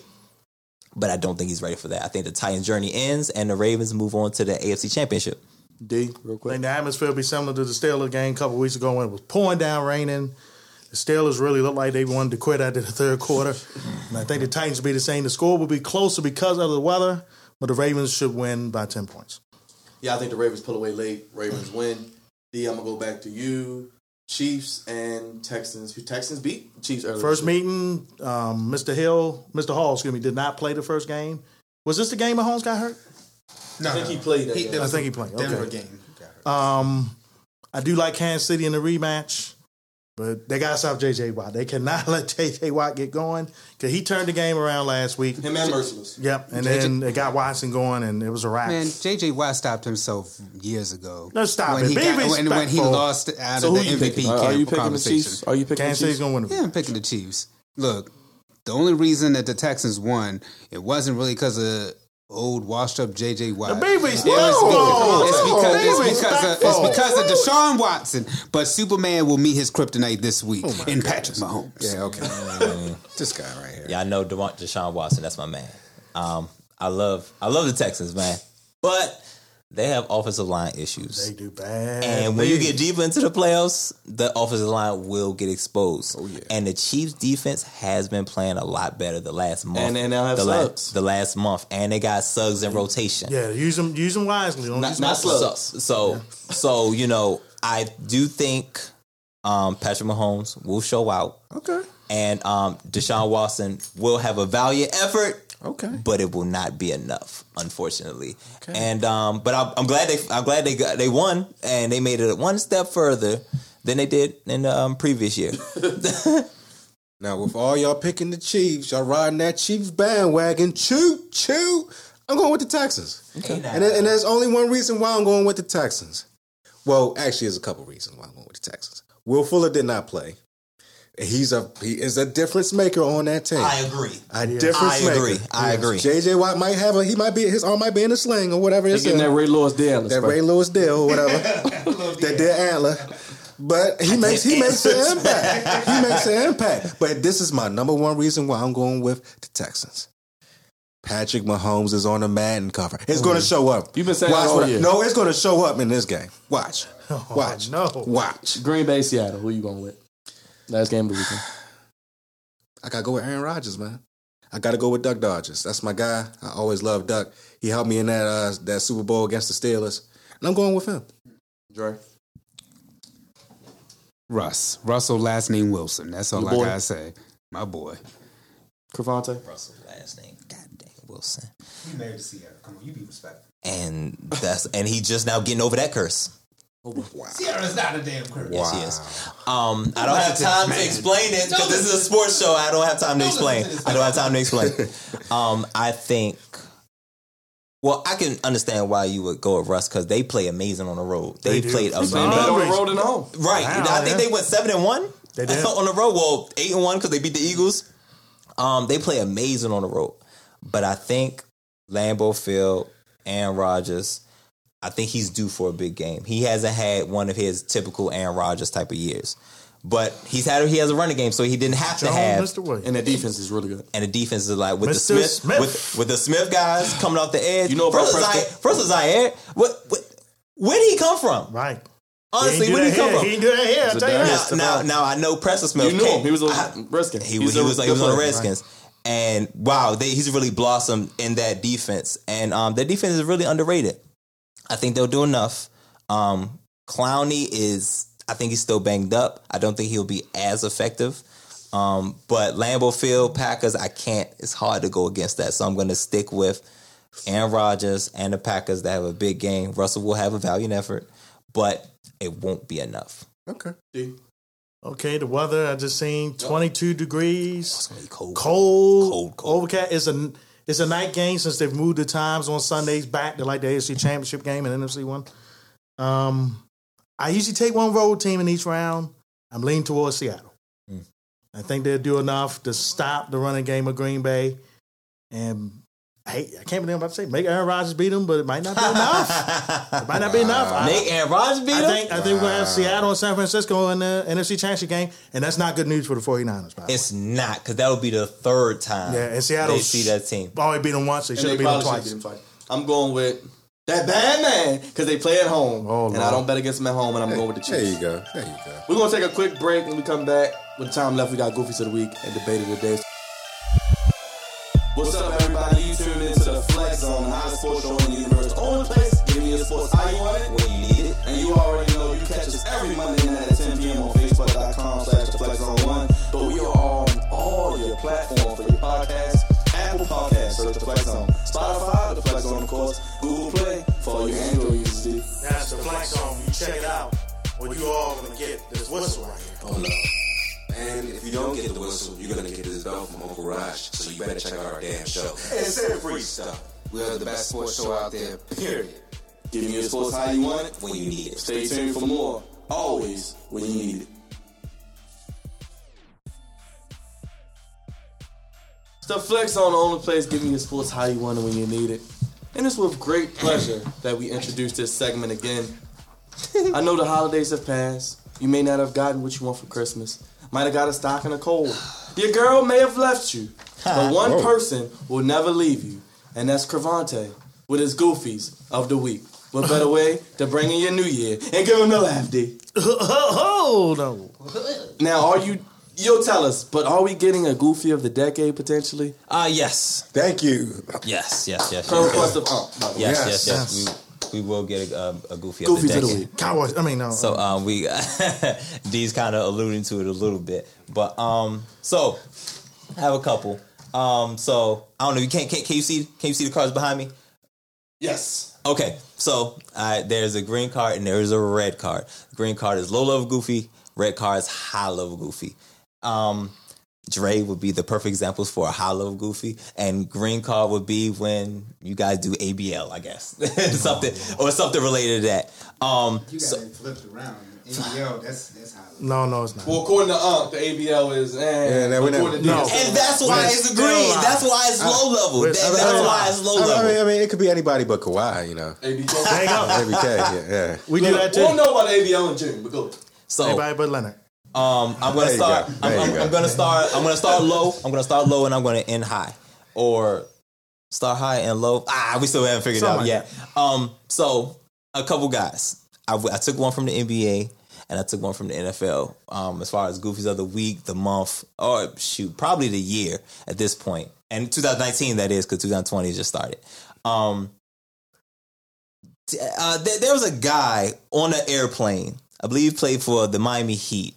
S2: But I don't think he's ready for that. I think the Titans' journey ends and the Ravens move on to the AFC Championship.
S1: D, real quick.
S4: I
S1: quick.
S4: think the atmosphere will be similar to the Steelers game a couple weeks ago when it was pouring down, raining. The Steelers really looked like they wanted to quit after the third quarter. And I think the Titans will be the same. The score will be closer because of the weather, but the Ravens should win by 10 points.
S1: Yeah, I think the Ravens pull away late. Ravens win. D, I'm gonna go back to you. Chiefs and Texans. Who Texans beat Chiefs earlier.
S4: First meeting, um, Mr. Hill, Mr. Hall, excuse me, did not play the first game. Was this the game Mahomes got hurt?
S5: No,
S1: I think he played that.
S5: He-
S1: game.
S4: I think he played.
S5: Denver
S4: Okay.
S5: game.
S4: Um, I do like Kansas City in the rematch, but they got to stop J.J. Watt. They cannot let J.J. Watt get going because he turned the game around last week.
S1: Him and Mercilus.
S4: Yep, and then it got Watson going, and it was a wrap.
S5: Man, JJ Watt stopped himself years ago.
S4: No, stop
S5: when
S4: it.
S5: He
S4: Be
S5: got, when, when he lost out
S1: So
S5: of
S1: who
S5: the
S1: you
S5: MVP
S1: picking? Are, are you picking the. Chiefs? Are you picking
S4: Kansas
S1: the
S4: City's
S1: Chiefs?
S4: going to win.
S5: Yeah, I'm picking the Chiefs. Look, the only reason that the Texans won, it wasn't really because of old washed up JJ Watt.
S4: The baby
S5: It was
S4: still-
S5: because, it's, because,
S4: baby
S5: it's, because of, it's because of Deshaun Watson. But Superman will meet his kryptonite this week in Patrick Mahomes.
S3: Yeah, okay. this guy right here.
S2: Yeah, I know Devon- Deshaun Watson. That's my man. Um, I love I love the Texans, man. But they have offensive line issues.
S4: They do bad.
S2: And when you get deeper into the playoffs, the offensive line will get exposed. Oh,
S3: yeah.
S2: And the Chiefs defense has been playing a lot better the last month.
S1: And they now have
S2: the
S1: Suggs.
S2: the last month. And they got Suggs in rotation.
S4: yeah, use them, use them wisely. Don't
S1: Not- not slow.
S2: So, so, so, you know, I do think um, Patrick Mahomes will show out.
S3: Okay.
S2: And um, Deshaun Watson will have a valiant effort.
S3: Okay.
S2: but it will not be enough, unfortunately. Okay. And um, but I'm, I'm glad they I'm glad they got they won and they made it one step further than they did in the um, previous year.
S3: Now, with all y'all picking the Chiefs, y'all riding that Chiefs bandwagon, choo choo. I'm going with the Texans.
S2: Okay.
S3: And, and there's only one reason why I'm going with the Texans. Well, actually, there's a couple reasons why I'm going with the Texans. Will Fuller did not play. He's a he is a difference maker on that team.
S2: I agree.
S3: a difference
S2: I
S3: maker.
S2: agree. I agree.
S3: JJ Watt might have a he might be his arm might be in a sling or whatever
S1: They
S3: it's
S1: getting
S3: in.
S1: that Ray Lewis deal.
S3: that Ray Lewis deal or whatever. that deer antler. But he makes he makes an impact. He makes an impact. But this is my number one reason why I'm going with the Texans. Patrick Mahomes is on the Madden cover. It's oh, going to show up.
S1: You've been saying
S3: Watch
S1: that all year.
S3: No, it's going to show up in this game. Watch. Oh, Watch.
S4: no.
S3: Watch.
S1: Green Bay, Seattle. Who you going with? Last game of the weekend.
S3: I got to go with Aaron Rodgers, man. I got to go with Duck Dodgers. That's my guy. I always loved Duck. He helped me in that uh, that Super Bowl against the Steelers. And I'm going with him.
S1: Dre.
S5: Russ. Russell, last name Wilson. That's all
S1: Your
S5: I
S1: boy.
S5: gotta say. My boy.
S1: Cravante.
S2: Russell last name, God dang Wilson,
S5: You married to Ciara. Come on, you be respectful.
S2: and that's and he just now getting over that curse.
S5: Ciara's not a damn curse.
S2: Yes, he is. Um, I don't have
S5: listen
S2: time
S5: this
S2: to explain it because this is a sports show. I don't have time to explain.
S5: listen to this
S2: I don't have time to explain. um, I think. Well, I can understand why you would go with Russ because they play amazing on the road. They,
S4: They
S2: played amazing.
S1: on the road than home.
S2: Right.
S4: Wow,
S2: I think
S4: yeah.
S2: they went seven and one.
S4: They did.
S2: on the road. Well, eight and one because they beat the Eagles. Um, they play amazing on the road, but I think Lambeau Field and Rodgers. I think he's due for a big game. He hasn't had one of his typical Aaron Rodgers type of years, but he's had he has a running game, so he didn't have to
S4: Jones,
S2: have.
S4: Mr. Williams.
S1: And the defense is really good.
S2: And the defense is like with the Smith,
S4: Smith.
S2: with with the Smith guys coming off the edge.
S1: You know about
S2: first is
S1: Preston?
S2: Zaire, first is Zaire. What, what where did he come from?
S4: Right.
S2: Honestly, where did he come
S4: here.
S2: from?
S4: He ain't do that here. I'll tell you
S1: Now-
S2: Now, now, now I know Preston Smith.
S1: You knew
S2: came-
S1: him. He was a
S2: I-
S1: Redskin.
S2: He was, he was,
S1: a
S2: he was on the
S1: good player.
S2: Redskins. and wow, they, he's really blossomed in that defense, and um, their defense is really underrated. I think they'll do enough. Um, Clowney is, I think he's still banged up. I don't think he'll be as effective. Um, but Lambeau Field Packers, I can't. It's hard to go against that, so I'm going to stick with Aaron Rodgers and the Packers that have a big game. Russell will have a valiant effort, but it won't be enough.
S3: Okay.
S4: Okay, the weather I just seen 22 degrees.
S2: It's gonna be cold.
S4: cold,
S2: Cold, cold.
S4: overcast. It's a it's a night game since they've moved the times on Sundays back to like the AFC Championship game and NFC one. Um, I usually take one road team in each round. I'm leaning towards Seattle.
S2: Mm.
S4: I think they'll do enough to stop the running game of Green Bay. And I, I can't believe I'm about to say make Aaron Rodgers beat them, but it might not be enough. it might not be enough. I-
S2: Make Aaron Rodgers beat
S4: I
S2: him.
S4: think I think we're gonna have Seattle and San Francisco in the NFC Championship game, and that's not good news for the 49ers. By the way.
S2: it's not because that would be the third time.
S4: Yeah, and Seattle
S2: they see that team.
S4: Oh, Already beat them once. They should have beat them twice.
S1: beat. I'm going with that bad man because they play at home,
S4: Oh,
S1: and
S4: Lord.
S1: I don't bet against them at home, and I'm going with the Chiefs.
S3: There you go. There you go.
S1: We're gonna take a quick break when we come back. With the time left, we got Goofies of the Week and Debate of the Day. What's up, Flex Zone, the hottest sports show in the universe. The only place giving you sports how you want it, when you need it. And you already know you catch us every Monday night at 10 p.m. on Facebook.com slash the Flex Zone 1. But we are on all your platforms for your podcast. Apple Podcasts, search the Flex Zone. Spotify, the Flex Zone, of course. Google Play for your Android users.
S4: That's the flex zone. You check it out. What you all gonna get this whistle right here.
S3: Oh no. And if you don't get the whistle, you're gonna get this belt from Uncle Raj. So you better check out our damn show. And It's free stuff. We are the best sports show out there. Period.
S1: Giving you the sports how you want it.
S2: When you need it.
S1: Stay tuned for more. Always when you need it. It's the Flex Zone the only place giving you sports how you want it when you need it. And it's with great pleasure that we introduce this segment again. I know the holidays have passed. You may not have gotten what you want for Christmas. Might have got a stock stocking a cold. Your girl may have left you. But one person will never leave you. And that's Cravante with his goofies of the week. What better way to bring in your new year and give him the laugh D?
S4: Oh no!
S1: Now, are you? You'll tell us, but are we getting a goofy of the decade potentially?
S2: Ah, yes,
S3: Thank you.
S2: yes, yes, yes,
S1: Per
S2: yes,
S1: request of Ump. by the way.
S2: yes,
S3: Yes.
S2: yes, yes. We, we will get a, a, a goofy of the
S1: of
S2: decade.
S1: week.
S4: Cowboys. I mean, no.
S2: So um, we D's kind of alluding to it a little bit, but um, so I have a couple. Um, so I don't know. You can't, can't can you see can you see the cards behind me?
S1: Yes.
S2: Okay, so uh, there's a green card and there's a red card. Green card is low level goofy. Red card is high level goofy. Um, Dre would be the perfect examples for a high level goofy, and green card would be when you guys do ABL, I guess, something or something related to that. Um,
S5: You got
S2: so-
S5: flipped around. ABL, that's that's how.
S4: no, no, it's not.
S1: Well, according to Ump, the ABL is. Eh,
S3: Yeah, that we
S1: according to
S3: never-
S1: DS,
S2: and that's why
S4: It's
S2: it's green.
S4: alive.
S2: That's why it's low level. That-
S4: we're
S2: that's why it's low
S3: I mean, I mean,
S2: level.
S3: I mean, it could be anybody but Kawhi, you know.
S4: There you
S1: ABL.
S4: go.
S3: Every K, yeah, yeah.
S4: We do that too.
S1: We'll
S4: too.
S1: know about ABL in June, but go.
S2: So
S4: Everybody but Leonard.
S2: Um, I'm gonna start.
S3: go.
S2: I'm, I'm,
S3: go.
S2: I'm gonna start. I'm gonna start low. I'm gonna start low, and I'm gonna end high, or start high and low. Ah, we still haven't figured it out
S4: Something
S2: yet. Um, so a couple guys. I, I took one from the NBA and I took one from the NFL. Um, as far as goofies of the week, the month, or shoot, probably the year at this point, and 2019 that is because 2020 just started. Um, uh, there, there was a guy on an airplane. I believe he played for the Miami Heat.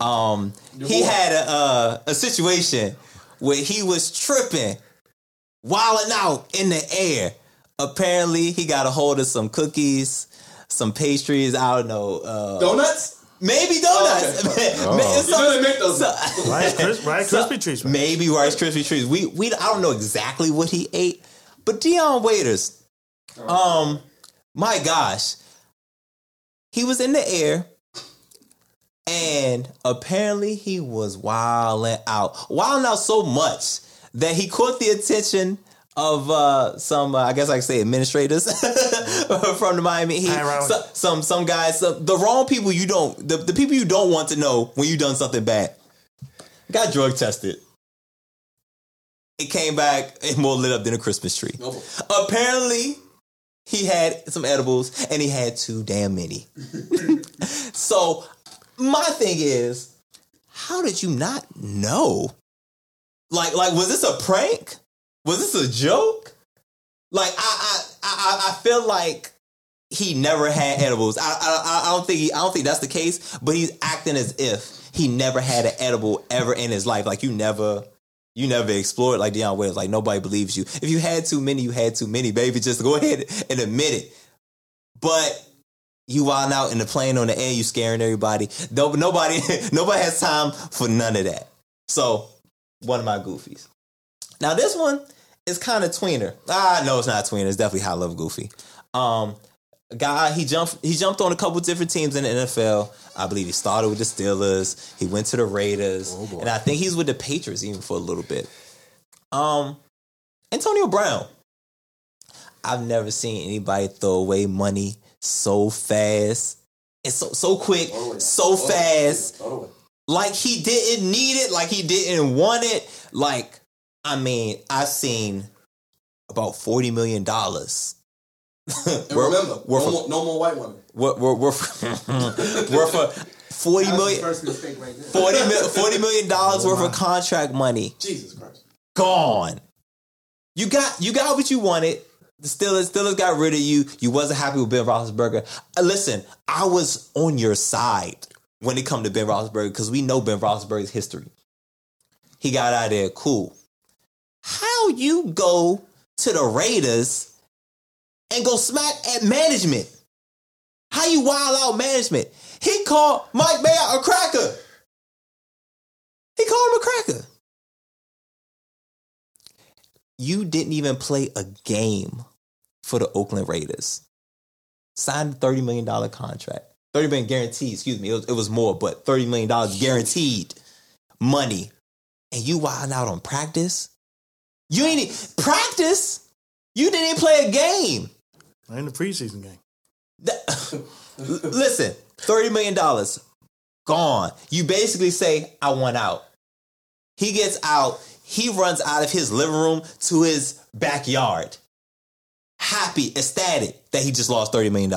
S2: Um, he had a, uh, a situation where he was tripping, wilding out in the air. Apparently, he got a hold of some cookies, some pastries. I don't know. Uh,
S1: Donuts?
S2: maybe donuts.
S1: Okay.
S3: Oh.
S2: Maybe
S1: You make those.
S2: so-
S4: Rice, Kris- Rice
S2: so-
S4: Krispie treats. man.
S2: Maybe Rice Krispie treats. We we I don't know exactly what he ate, but Dion Waiters, um, my gosh, he was in the air, and apparently he was wilding out, wilding out so much that he caught the attention of uh, some, uh, I guess I could say, administrators from the Miami Heat.
S4: Hi,
S2: So- some some guys, some, the wrong people you don't, the, the people you don't want to know when you've done something bad. Got drug tested. It came back and more lit up than a Christmas tree. Apparently, he had some edibles and he had too damn many. so, my thing is, how did you not know Like, like, was this a prank? Was this a joke? Like, I, I, I, I feel like he never had edibles. I, I, I don't think I don't think that's the case. But he's acting as if he never had an edible ever in his life. Like, you never, you never explored like Dion Waiters. Like, nobody believes you. If you had too many, you had too many, baby. Just go ahead and admit it. But you wilding out in the plane on the air, you scaring everybody. No, nobody, nobody has time for none of that. So, one of my goofies. Now this one is kind of tweener. Ah, no, it's not tweener. It's definitely high level goofy. Um, guy he jumped he jumped on a couple different teams in the NFL. I believe he started with the Steelers. He went to the Raiders, and I think he's with the Patriots even for a little bit. Um, Antonio Brown. I've never seen anybody throw away money so fast It's so so quick, so fast. Like he didn't need it, like he didn't want it. Like, I mean, I've seen about forty million dollars.
S1: Remember,
S2: we're
S1: no,
S2: for,
S1: more, no more white women.
S2: we're, we're, we're for, we're for forty million,
S5: First mistake right there.
S2: 40 mil, 40 million dollars worth of contract money
S1: Jesus Christ.
S2: gone. You got you got what you wanted. The Steelers Steelers got rid of you. You wasn't happy with Ben Roethlisberger. Uh, listen, I was on your side when it come to Ben Roethlisberger because we know Ben Roethlisberger's history. He got out of there cool. How you go to the Raiders and go smack at management? How you wild out management? He called Mike Mayock a cracker. He called him a cracker you didn't even play a game for the Oakland Raiders. Signed a $30 million contract. 30 million guaranteed, excuse me. It was, it was more, but $30 million guaranteed money. And you wilding out on practice? You ain't practice? You didn't even play a game.
S4: In the preseason game.
S2: Listen, $30 million gone. You basically say, I want out. He gets out. He runs out of his living room to his backyard. Happy, ecstatic that he just lost $30 million.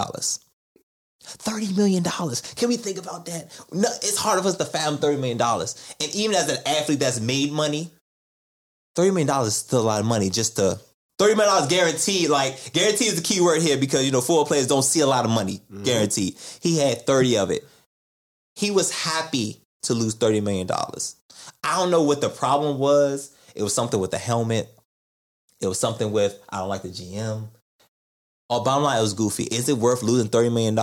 S2: $30 million. Can we think about that? No, it's hard for us to fathom $30 million. And even as an athlete that's made money, $30 million is still a lot of money just to $30 million guaranteed. Like, guaranteed is the key word here because, you know, football players don't see a lot of money mm-hmm. guaranteed. He had 30 of it. He was happy to lose $30 million. I don't know what the problem was. It was something with the helmet. It was something with, I don't like the GM. Oh, bottom line, it was goofy. Is it worth losing $30 million?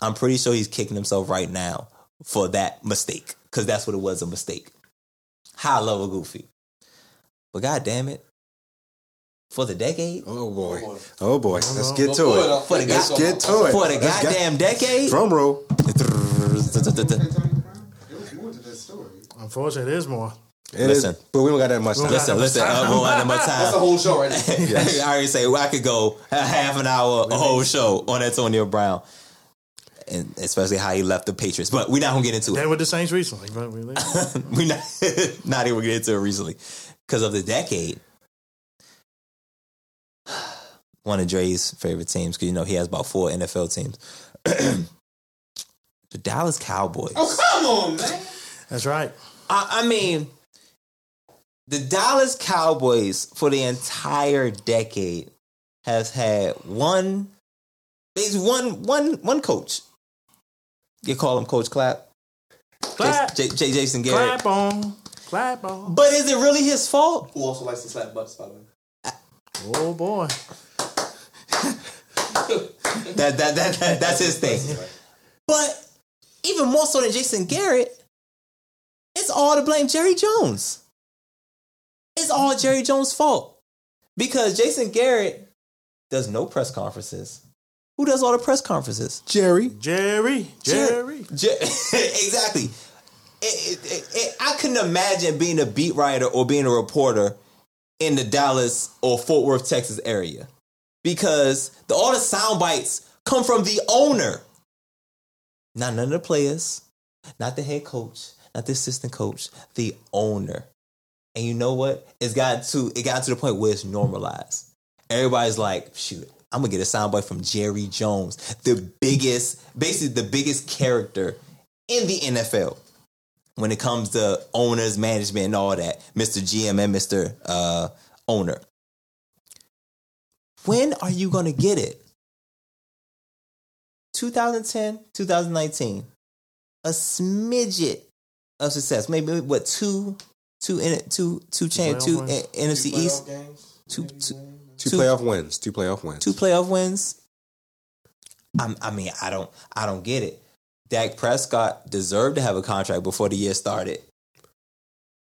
S2: I'm pretty sure he's kicking himself right now for that mistake because that's what it was a mistake. High level goofy. But god damn it. For the decade?
S3: Oh boy. Oh boy. Let's get to it.
S2: For the
S1: figure
S2: guy-
S1: something
S3: Get to it.
S2: For the
S3: Let's get-
S2: goddamn decade?
S3: Drum roll.
S5: There was more to that story.
S4: Unfortunately, there's more.
S3: It is-
S2: Listen.
S3: but we don't got that much time.
S2: Listen, listen, uh, we'll have more
S1: That's
S2: time.
S1: That's the whole show right there.
S2: I already say well, I could go a half an hour, a whole show on Antonio Brown, and especially how he left the Patriots. But we're not gonna get into
S4: They
S2: it.
S4: with the Saints recently. But we
S2: we're not not even gonna get into it recently because of the decade. One of Dre's favorite teams, because you know he has about four NFL teams. the Dallas Cowboys.
S5: Oh, come on, man.
S4: That's right.
S2: I, I mean, the Dallas Cowboys for the entire decade has had one, basically one, one, one coach. You call him Coach Clap,
S4: Clap.
S2: J, J, Jason Garrett.
S4: Clap on. Clap on.
S2: But is it really his fault?
S1: Who also likes to slap butts, by the way?
S4: Oh boy.
S2: That, that, that, that that's his thing. But even more so than Jason Garrett, it's all to blame Jerry Jones. It's all Jerry Jones' fault. Because Jason Garrett does no press conferences. Who does all the press conferences?
S3: Jerry.
S4: Jerry. Jerry.
S2: Jer- exactly. It- it- it- I couldn't imagine being a beat writer or being a reporter in the Dallas or Fort Worth, Texas area because the, all the sound bites come from the owner, not none of the players, not the head coach, not the assistant coach, the owner. And you know what? It's got to it got to the point where it's normalized. Everybody's like, shoot, I'm gonna get a soundbite from Jerry Jones, the biggest, basically the biggest character in the NFL. When it comes to owners, management, and all that, Mr. GM and Mr. Uh, owner. When are you going to get it? 2010, 2019. A smidget of success. Maybe what two, two in it, two, two chain, two
S4: playoff wins?
S2: uh, NFC East,
S1: games.
S2: two, two,
S3: Two,
S2: Two-
S3: playoff wins. Two playoff wins.
S2: two playoff wins. I'm, I mean, I don't, I don't get it. Dak Prescott deserved to have a contract before the year started,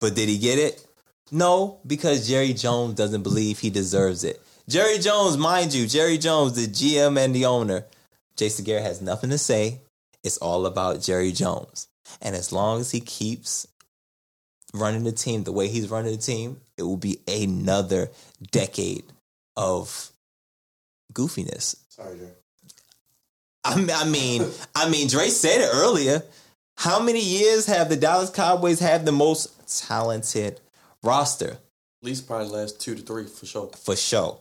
S2: but did he get it? No, because Jerry Jones doesn't believe he deserves it. Jerry Jones, mind you, Jerry Jones, the GM and the owner, Jason Garrett has nothing to say. It's all about Jerry Jones, and as long as he keeps running the team the way he's running the team, it will be another decade of goofiness.
S1: Sorry, Jerry.
S2: I mean, I mean, I mean, Dre said it earlier. How many years have the Dallas Cowboys had the most talented roster
S1: At least probably the last two to three for sure.
S2: for sure.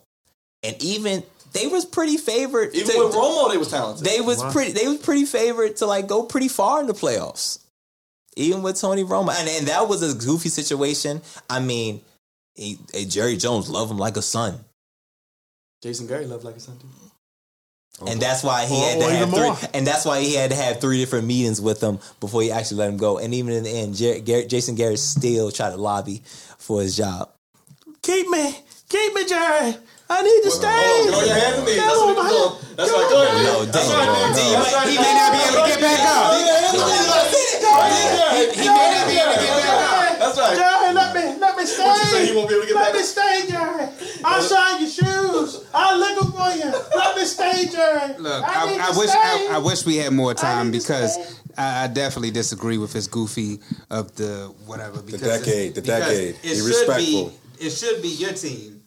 S2: And even they was pretty favored.
S1: Even
S2: to-
S1: with Romo, they was talented.
S2: they was
S4: Wow.
S2: pretty. They was pretty favored to like go pretty far in the playoffs. Even with Tony Romo, and, and that was a goofy situation. I mean, he, hey, Jerry Jones loved him like a son.
S1: Jason Garrett loved like a son too.
S2: And that's why he
S4: Or-
S2: had
S4: or
S2: to have three.
S4: more.
S2: And that's why he had to have three different meetings with him before he actually let him go. And even in the end, Jer- Garrett, Jason Garrett still tried to lobby for his job.
S4: Keep me, keep me, Jerry. I need to stay.
S1: Hold on, throw your hands at me. That's what I'm doing. That's right. Go ahead.
S2: No,
S1: That's
S2: damn.
S1: right.
S2: D,
S1: That's right.
S5: He may not be able to get back up. He may not be able to get back up.
S1: That's right.
S4: Jerry, let me, stay.
S1: What you say, he won't be able to get
S4: let
S1: back
S4: me stay, Jerry. I'll shine your shoes. I'll look for you. Let me stay, Jerry.
S5: Look,
S4: I, need
S5: I, I
S4: to
S5: wish
S4: stay.
S5: I, I wish we had more time
S4: need
S5: because. I, I definitely disagree with his goofy of the whatever. Because it's-
S3: decade, the decade.
S5: It
S3: Be respectful.
S5: be. It should be your team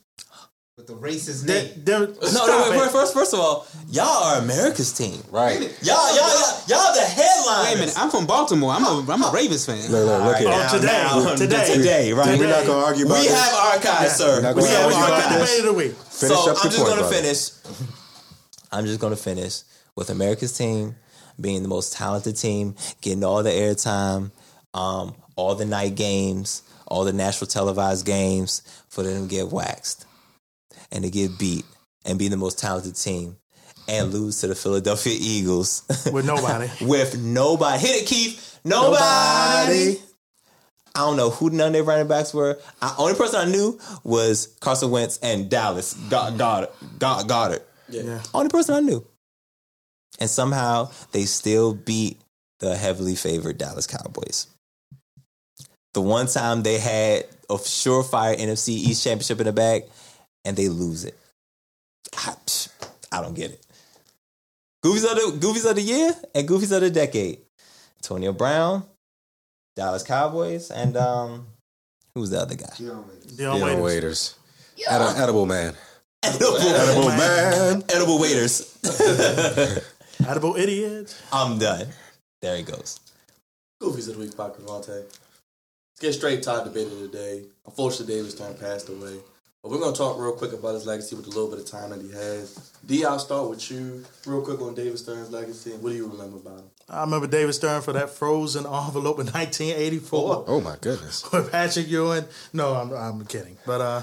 S5: with the racist
S4: There-
S5: name.
S4: there-
S2: No,
S4: stop
S2: no, wait, wait, first, first of all, y'all are America's team.
S3: Right.
S2: Y'all, y'all, y'all, y'all the headliners.
S5: Wait a minute, I'm from Baltimore. I'm a I'm a Ravens fan.
S3: Look, look, look
S2: All right,
S3: here.
S2: now,
S4: today,
S2: now,
S4: today.
S2: today, right?
S3: We're not gonna argue about
S2: We
S3: this.
S2: have archives, sir.
S3: We're not
S2: We
S3: gonna
S2: have
S3: argue about
S2: archives.
S4: Debate of the week.
S3: Finish
S2: so
S3: up
S2: I'm just
S3: point,
S2: gonna
S3: brother.
S2: finish. I'm just gonna finish with America's team being the most talented team, getting all the airtime, um, all the night games, all the national televised games, for them to get waxed and to get beat and be the most talented team and lose to the Philadelphia Eagles
S4: With nobody.
S2: with nobody. Hit it, Keith. Nobody. I don't know who none of their running backs were. I, only person I knew was Carson Wentz and Dallas Goedert. Goedert. God, Goedert.
S4: Yeah.
S2: Only person I knew. And somehow they still beat the heavily favored Dallas Cowboys. The one time they had a surefire NFC East championship in the bag, and they lose it. I, psh, I don't get it. Goofies of the Goofies of the year and Goofies of the decade. Antonio Brown, Dallas Cowboys, and um, who's the other guy?
S4: Dion
S3: Dion
S4: Waiters.
S3: Waiters. Edi- edible man.
S2: Edible,
S3: Edible man.
S2: edible waiters.
S4: Edible idiots.
S2: I'm done. There he goes.
S1: Goofies of the week by Cravante. Let's get straight to our debate of the day. Unfortunately, David Stern passed away. But we're going to talk real quick about his legacy with a little bit of time that he has. D, I'll start with you. Real quick on David Stern's legacy. What do you remember about him?
S4: I remember David Stern for that frozen envelope in 1984
S3: Oh my goodness.
S4: with Patrick Ewing. No, I'm, I'm kidding. But uh,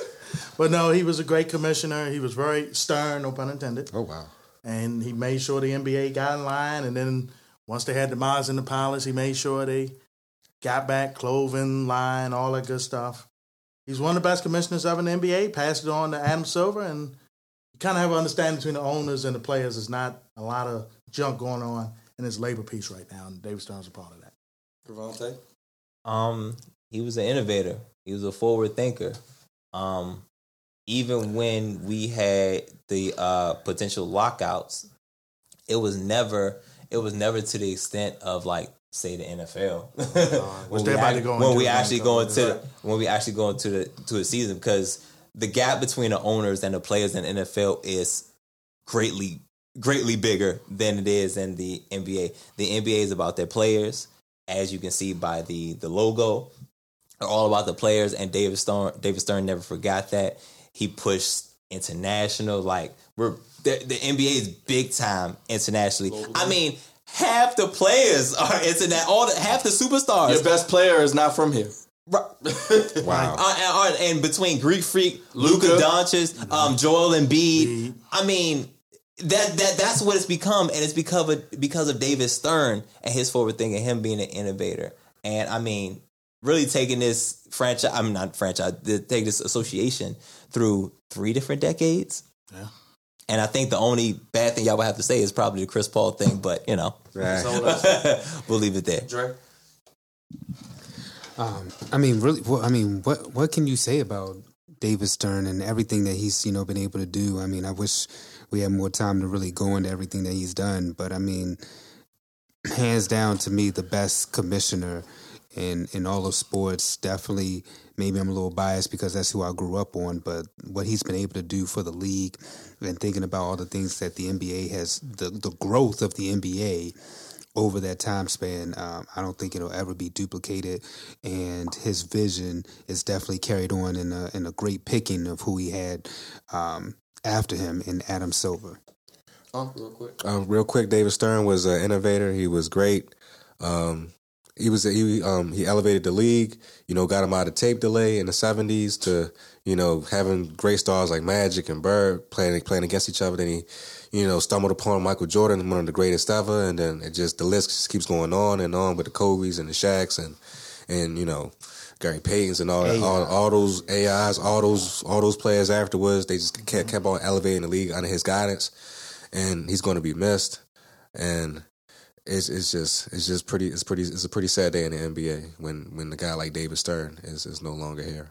S4: but no, he was a great commissioner. He was very stern, no pun intended.
S3: Oh wow.
S4: and he made sure the NBA got in line. And then once they had the Malice in the Palace, he made sure they got back clothing line, all that good stuff. He's one of the best commissioners ever in the NBA. Passed it on to Adam Silver, and you kind of have an understanding between the owners and the players. There's not a lot of junk going on in his labor piece right now, and David Stern's a part of that.
S1: Cravante?
S2: Um, he was an innovator. He was a forward thinker. Um, even when we had the uh, potential lockouts, it was never it was never to the extent of like say the NFL. when we,
S4: about
S2: act-
S4: to go
S2: when we actually
S4: so-
S2: go into the, when we actually go into the to a season because the gap between the owners and the players in the NFL is greatly greatly bigger than it is in the NBA. The NBA is about their players, as you can see by the the logo. They're all about the players, and David Stern. David Stern never forgot that. He pushed international. Like we're the, the NBA is big time internationally. I mean, half the players are it's in that all the, half the superstars.
S1: Your best player is not from here. Right.
S3: Wow.
S2: Uh, and, and between Greek Freak, Luka
S1: Luka.
S2: Doncic, um, Joel Embiid, I mean that that that's what it's become, and it's because of because of David Stern and his forward thinking, him being an innovator, and I mean really taking this franchise, I'm not franchise, th- take this association through three different decades.
S4: Yeah.
S2: And I think the only bad thing y'all would have to say is probably the Chris Paul thing, but you know,
S3: Right.
S2: we'll leave it there.
S1: Dre?
S5: Um, I mean, really, what, I mean, what what can you say about David Stern and everything that he's you know been able to do? I mean, I wish we had more time to really go into everything that he's done, but I mean, hands down to me, the best commissioner in in all of sports. Definitely, maybe I'm a little biased because that's who I grew up on, but what he's been able to do for the league and thinking about all the things that the NBA has, the the growth of the NBA over that time span, um, I don't think it'll ever be duplicated. And his vision is definitely carried on in a in a great picking of who he had um, after him in Adam Silver.
S1: Oh, real quick.
S3: Um, real quick, David Stern was an innovator. He was great. Um, he was he um, he elevated the league. You know, got him out of tape delay in the seventies to you know having great stars like Magic and Bird playing playing against each other. Then he you know stumbled upon Michael Jordan, one of the greatest ever, and then it just the list just keeps going on and on with the Kobe's and the Shaqs and and you know. Gary Payton's and all, that, all all those AIs, all those all those players afterwards, they just kept, kept on elevating the league under his guidance and he's going to be missed. And it's it's just it's just pretty it's pretty it's a pretty sad day in the NBA when when the guy like David Stern is is no longer here.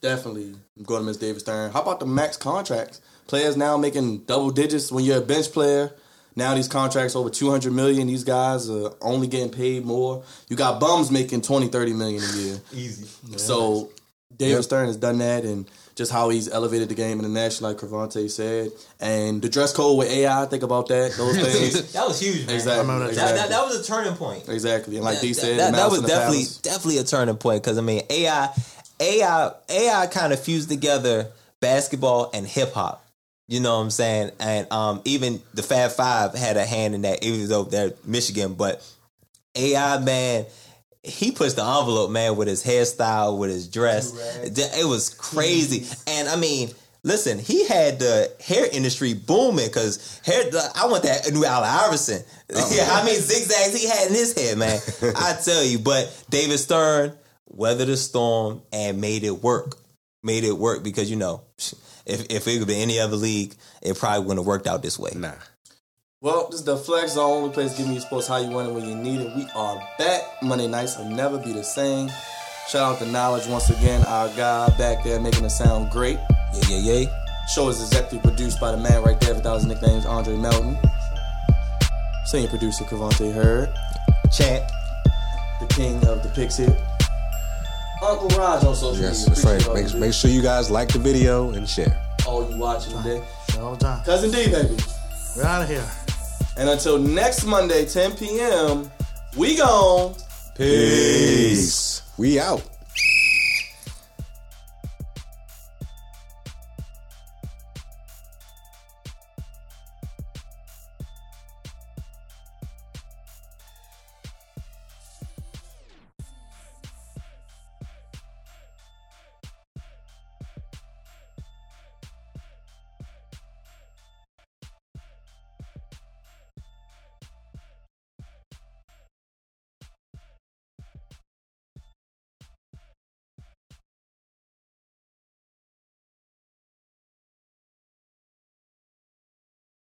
S1: Definitely. I'm going to miss David Stern. How about the max contracts? Players now making double digits when you're a bench player. Now these contracts over 200 million. These guys are only getting paid more. You got bums making 20, 30 million a year.
S2: Easy.
S1: So David
S3: Yep.
S1: Stern has done that and just how he's elevated the game in the national, like Cravante said. And the dress code with AI, think about that. Those things.
S2: That was huge, man.
S1: exactly.
S4: That.
S2: That,
S1: exactly.
S2: that, that was a turning point.
S1: exactly. And like D said,
S2: that, that was definitely
S1: Palace.
S2: definitely a turning point because I mean AI AI AI kind of fused together basketball and hip hop. You know what I'm saying? And um, even the Fab Five had a hand in that. even though they're Michigan, but AI man. He pushed the envelope, man, with his hairstyle, with his dress. It was crazy. And I mean, listen, he had the hair industry booming because hair. I want that new Allen Iverson. Oh, yeah, how many zigzags he had in his hair, man? I tell you. But David Stern weathered the storm and made it work. Made it work because you know, if if it could be any other league, it probably wouldn't have worked out this way.
S3: Nah.
S1: Well, this is the Flex Zone, only place giving you sports how you want it when you need it. We are back. Monday nights will never be the same. Shout out to Knowledge once again, our guy back there making it sound great.
S2: Yeah, yeah, yeah.
S1: Show is executive produced by the man right there without his nicknames, Andre Melton. Senior producer, Cavante Heard.
S2: Champ.
S1: The king of the Pix here. Uncle Raj on social
S3: Yes,
S1: media.
S3: that's right. Make, make sure you guys like the video and share.
S1: All you watching today.
S4: All the time.
S1: Cousin D, baby.
S4: We're out of here.
S1: And until next Monday, 10 p.m., we gone.
S3: Peace. We out.